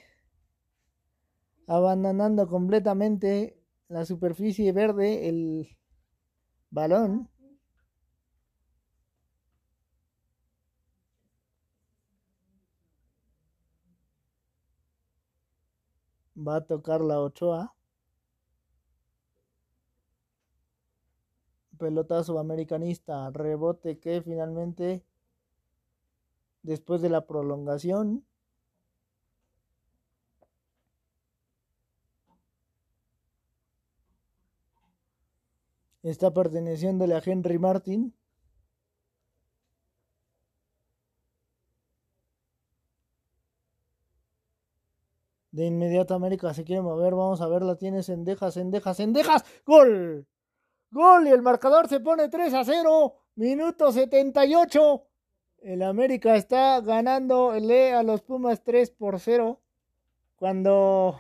abandonando completamente la superficie verde, el balón. Va a tocar la Ochoa. Pelotazo americanista. Rebote que finalmente después de la prolongación. Está perteneciéndole a Henry Martin. De inmediato América se quiere mover. Vamos a ver, la tiene Sendejas, Sendejas, Sendejas. ¡Gol! ¡Gol! Y el marcador se pone 3 a 0. Minuto 78. El América está ganando lee a los Pumas 3 por 0 cuando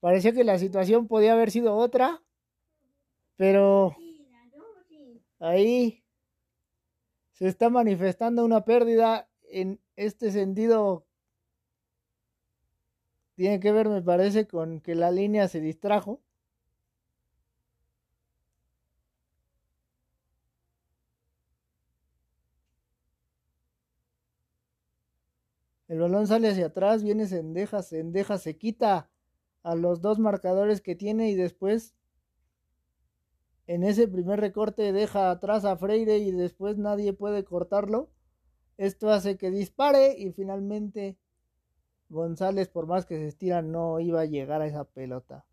parecía que la situación podía haber sido otra, pero ahí se está manifestando una pérdida en este sentido. Tiene que ver, me parece, con que la línea se distrajo. El balón sale hacia atrás, viene Sendeja, Sendeja se quita a los dos marcadores que tiene y después en ese primer recorte deja atrás a Freire y después nadie puede cortarlo. Esto hace que dispare y finalmente González, por más que se estira, no iba a llegar a esa pelota.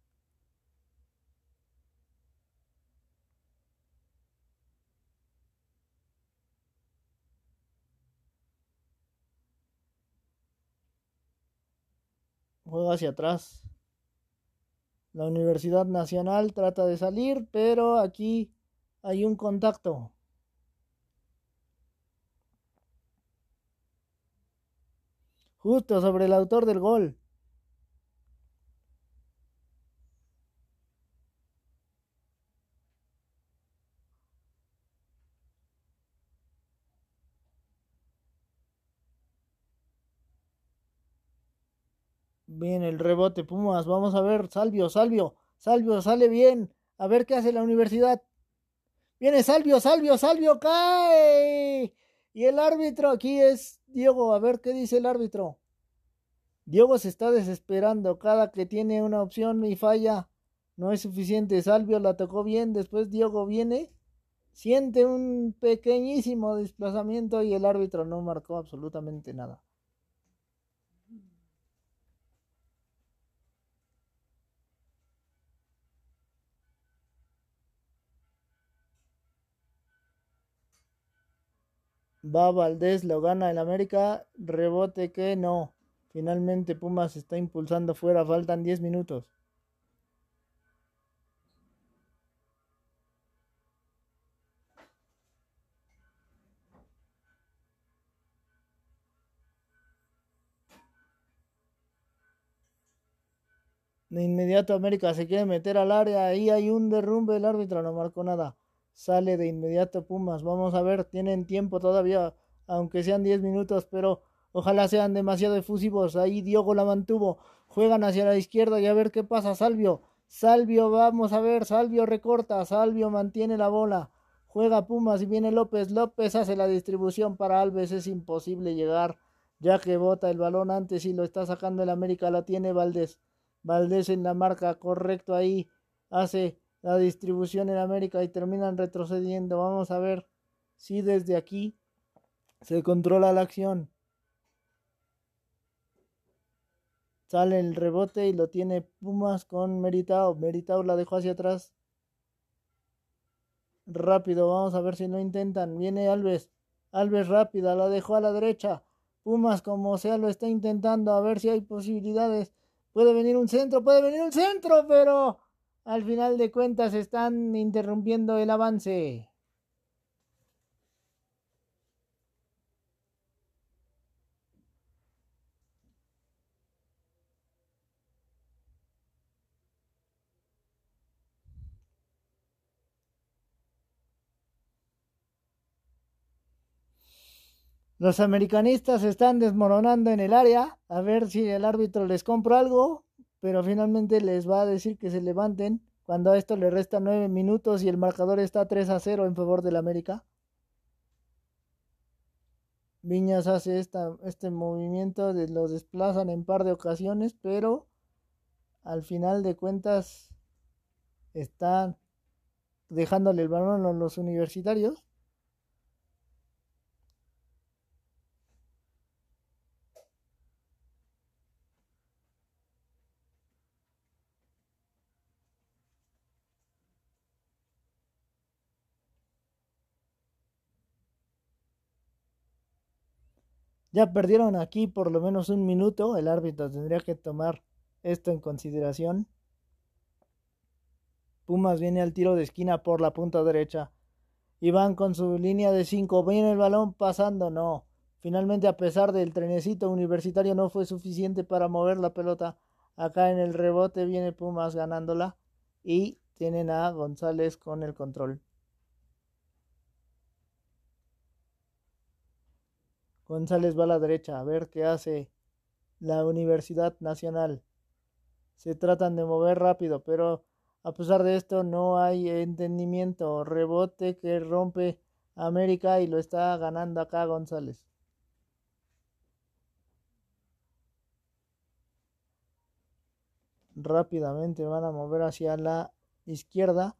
Juega hacia atrás. La Universidad Nacional trata de salir, pero aquí hay un contacto. Justo sobre el autor del gol. El rebote, Pumas. Vamos a ver, Salvio, Salvio, Salvio, sale bien. A ver qué hace la universidad. Viene Salvio, Salvio, Salvio, cae. Y el árbitro aquí es Diego. A ver qué dice el árbitro. Diego se está desesperando. Cada que tiene una opción y falla, no es suficiente. Salvio la tocó bien. Después Diego viene. Siente un pequeñísimo desplazamiento y el árbitro no marcó absolutamente nada. Va Valdés, lo gana el América. Rebote que no. Finalmente Pumas está impulsando fuera. Faltan 10 minutos. De inmediato América se quiere meter al área. Ahí hay un derrumbe. El árbitro no marcó nada sale de inmediato Pumas. Vamos a ver, tienen tiempo todavía, aunque sean 10 minutos, pero ojalá sean demasiado efusivos. Ahí Diogo la mantuvo. Juegan hacia la izquierda y a ver qué pasa. Salvio, Salvio, vamos a ver. Salvio recorta, Salvio mantiene la bola. Juega Pumas y viene López. López hace la distribución para Alves. Es imposible llegar, ya que bota el balón antes y lo está sacando el América. La tiene Valdés. Valdés en la marca, correcto ahí. Hace la distribución en América y terminan retrocediendo. Vamos a ver si desde aquí se controla la acción. Sale el rebote y lo tiene Pumas con Meritao. Meritao la dejó hacia atrás. Rápido, vamos a ver si no intentan. Viene Alves. Alves rápida, la dejó a la derecha. Pumas como sea lo está intentando. A ver si hay posibilidades. Puede venir un centro, puede venir un centro, pero al final de cuentas están interrumpiendo el avance. Los americanistas están desmoronando en el área. A ver si el árbitro les compra algo pero finalmente les va a decir que se levanten cuando a esto le resta nueve minutos y el marcador está 3 a 0 en favor del América. Viñas hace esta, este movimiento, de, los desplazan en par de ocasiones, pero al final de cuentas están dejándole el balón a los universitarios Ya perdieron aquí por lo menos un minuto. El árbitro tendría que tomar esto en consideración. Pumas viene al tiro de esquina por la punta derecha. Y van con su línea de 5. Viene el balón pasando. No. Finalmente, a pesar del trenecito universitario, no fue suficiente para mover la pelota. Acá en el rebote viene Pumas ganándola. Y tienen a González con el control. González va a la derecha, a ver qué hace la Universidad Nacional. Se tratan de mover rápido, pero a pesar de esto no hay entendimiento. Rebote que rompe América y lo está ganando acá González. Rápidamente van a mover hacia la izquierda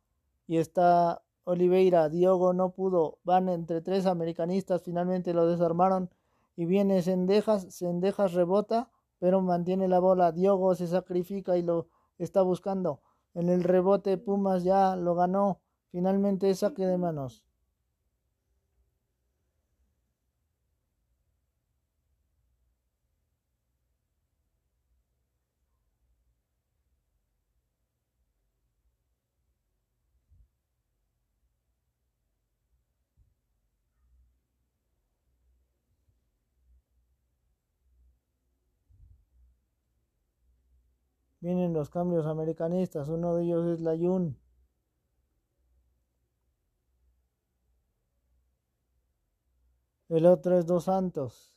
y está Oliveira. Diogo no pudo. Van entre tres americanistas. Finalmente lo desarmaron. Y viene Sendejas. Sendejas rebota, pero mantiene la bola. Diogo se sacrifica y lo está buscando. En el rebote Pumas ya lo ganó. Finalmente saque de manos. Vienen los cambios americanistas. Uno de ellos es Layun. El otro es Dos Santos.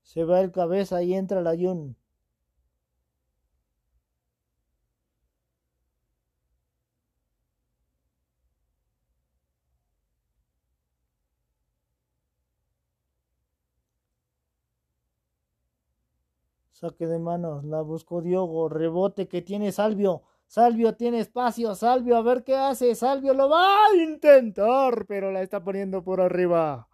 Se va el cabeza y entra Layun. Saque de manos, la buscó Diogo, rebote que tiene Salvio. Salvio tiene espacio, Salvio a ver qué hace, Salvio lo va a intentar, pero la está poniendo por arriba.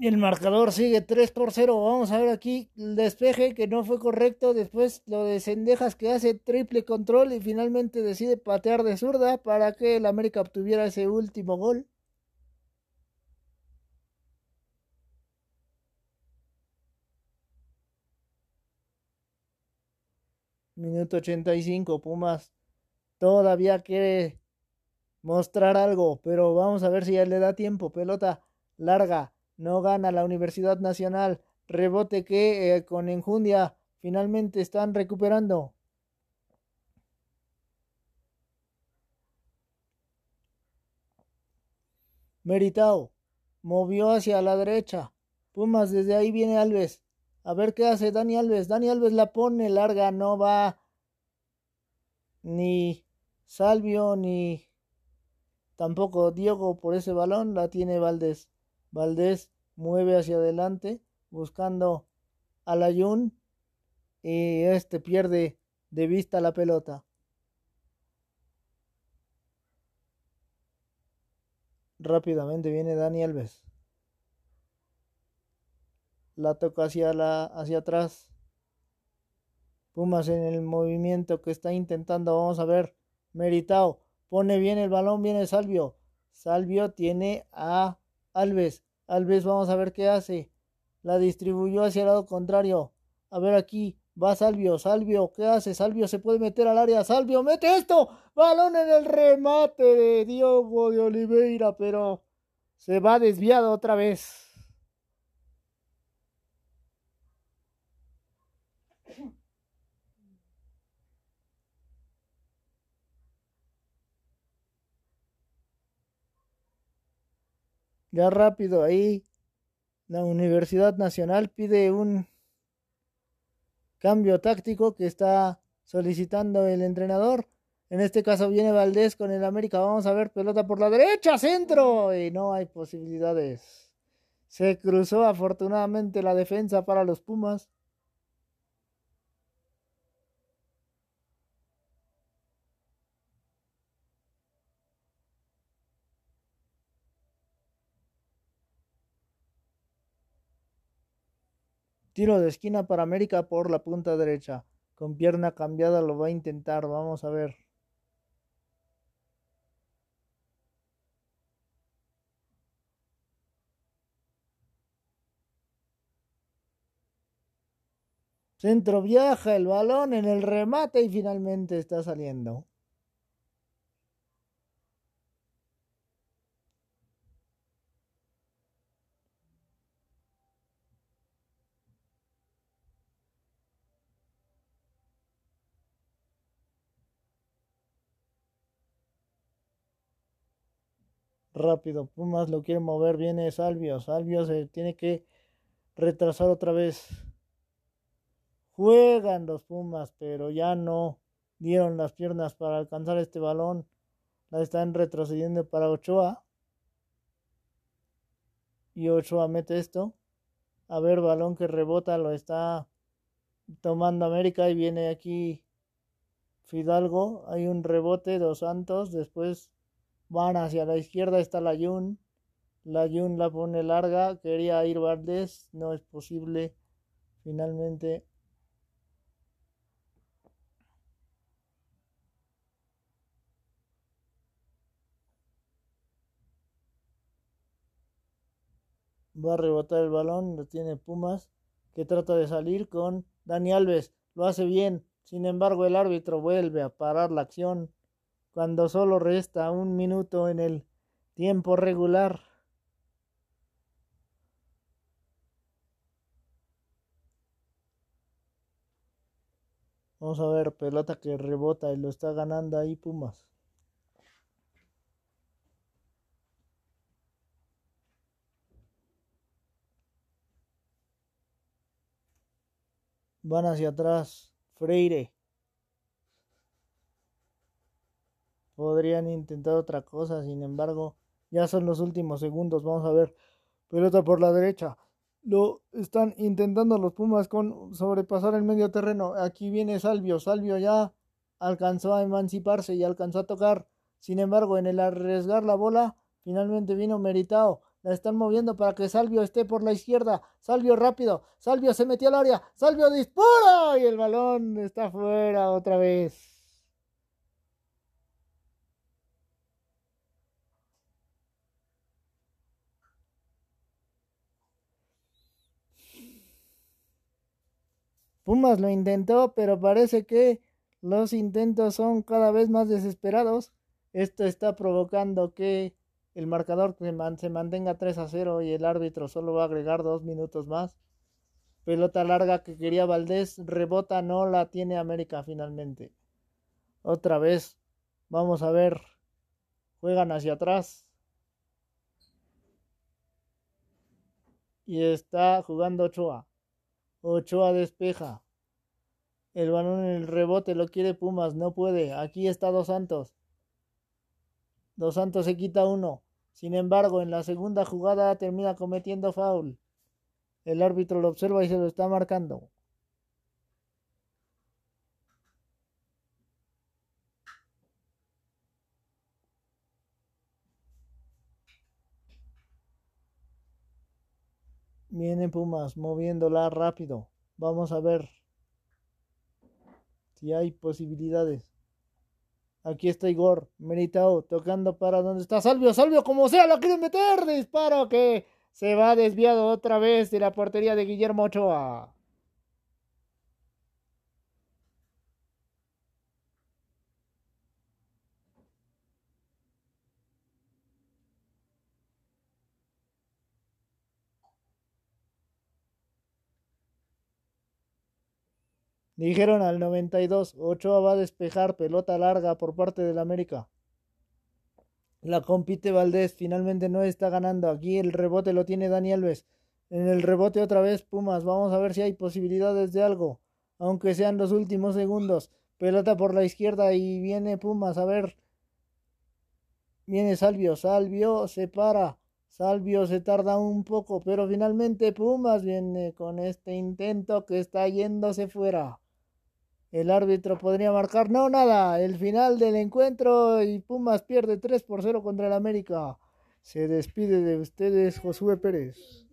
Y el marcador sigue 3 por 0. Vamos a ver aquí el despeje que no fue correcto. Después lo de Cendejas que hace triple control y finalmente decide patear de zurda para que el América obtuviera ese último gol. Minuto 85, Pumas todavía quiere mostrar algo, pero vamos a ver si ya le da tiempo. Pelota larga no gana la Universidad Nacional. Rebote que eh, con enjundia finalmente están recuperando. Meritao movió hacia la derecha. Pumas, desde ahí viene Alves. A ver qué hace Dani Alves. Dani Alves la pone larga, no va ni Salvio ni tampoco Diego por ese balón. La tiene Valdés. Valdés mueve hacia adelante buscando a Layun y este pierde de vista la pelota. Rápidamente viene Dani Alves. La toca hacia, la, hacia atrás. Pumas en el movimiento que está intentando. Vamos a ver. Meritao. Pone bien el balón. Viene Salvio. Salvio tiene a Alves. Alves, vamos a ver qué hace. La distribuyó hacia el lado contrario. A ver aquí. Va Salvio, Salvio, ¿qué hace? Salvio se puede meter al área. Salvio, mete esto. Balón en el remate de Diogo de Oliveira, pero se va desviado otra vez. Ya rápido ahí. La Universidad Nacional pide un cambio táctico que está solicitando el entrenador. En este caso viene Valdés con el América. Vamos a ver, pelota por la derecha, centro. Y no hay posibilidades. Se cruzó afortunadamente la defensa para los Pumas. Tiro de esquina para América por la punta derecha. Con pierna cambiada lo va a intentar. Vamos a ver. Centro viaja el balón en el remate y finalmente está saliendo. Rápido. Pumas lo quiere mover, viene Salvio. Salvio se tiene que retrasar otra vez. Juegan los Pumas, pero ya no dieron las piernas para alcanzar este balón. La están retrocediendo para Ochoa. Y Ochoa mete esto. A ver, balón que rebota, lo está tomando América y viene aquí Fidalgo. Hay un rebote, dos Santos. Después van hacia la izquierda, está la Jun. La Jun la pone larga. Quería ir Valdés, no es posible. Finalmente va a rebotar el balón, lo tiene Pumas, que trata de salir con Dani Alves, lo hace bien, sin embargo el árbitro vuelve a parar la acción cuando solo resta un minuto en el tiempo regular. Vamos a ver, pelota que rebota y lo está ganando ahí Pumas. Van hacia atrás. Freire. Podrían intentar otra cosa, sin embargo, ya son los últimos segundos. Vamos a ver. Pelota por la derecha. Lo están intentando los Pumas con sobrepasar el medio terreno. Aquí viene Salvio. Salvio ya alcanzó a emanciparse y alcanzó a tocar. Sin embargo, en el arriesgar la bola, finalmente vino Meritao. La están moviendo para que Salvio esté por la izquierda. Salvio rápido. Salvio se metió al área. Salvio dispara y el balón está fuera otra vez. Pumas lo intentó, pero parece que los intentos son cada vez más desesperados. Esto está provocando que el marcador se, mantenga 3 a 0 y el árbitro solo va a agregar dos minutos más. Pelota larga que quería Valdés, rebota, no la tiene América finalmente. Otra vez, vamos a ver, juegan hacia atrás. Y está jugando Ochoa. Ochoa despeja. El balón en el rebote lo quiere Pumas, no puede. Aquí está Dos Santos. Dos Santos se quita uno. Sin embargo, en la segunda jugada termina cometiendo foul. El árbitro lo observa y se lo está marcando. Viene Pumas moviéndola rápido. Vamos a ver si hay posibilidades. Aquí está Igor, Meritao, tocando para donde está Salvio, Salvio como sea, lo quiere meter, disparo que se va desviado otra vez de la portería de Guillermo Ochoa. Dijeron al 92, Ochoa va a despejar pelota larga por parte del América. La compite Valdés, finalmente no está ganando. Aquí el rebote lo tiene Dani Alves. En el rebote otra vez Pumas. Vamos a ver si hay posibilidades de algo. Aunque sean los últimos segundos. Pelota por la izquierda y viene Pumas. A ver. Viene Salvio. Salvio se para. Salvio se tarda un poco. Pero finalmente Pumas viene con este intento que está yéndose fuera. El árbitro podría marcar, no, nada, el final del encuentro y Pumas pierde 3 por 0 contra el América. Se despide de ustedes Josué Pérez.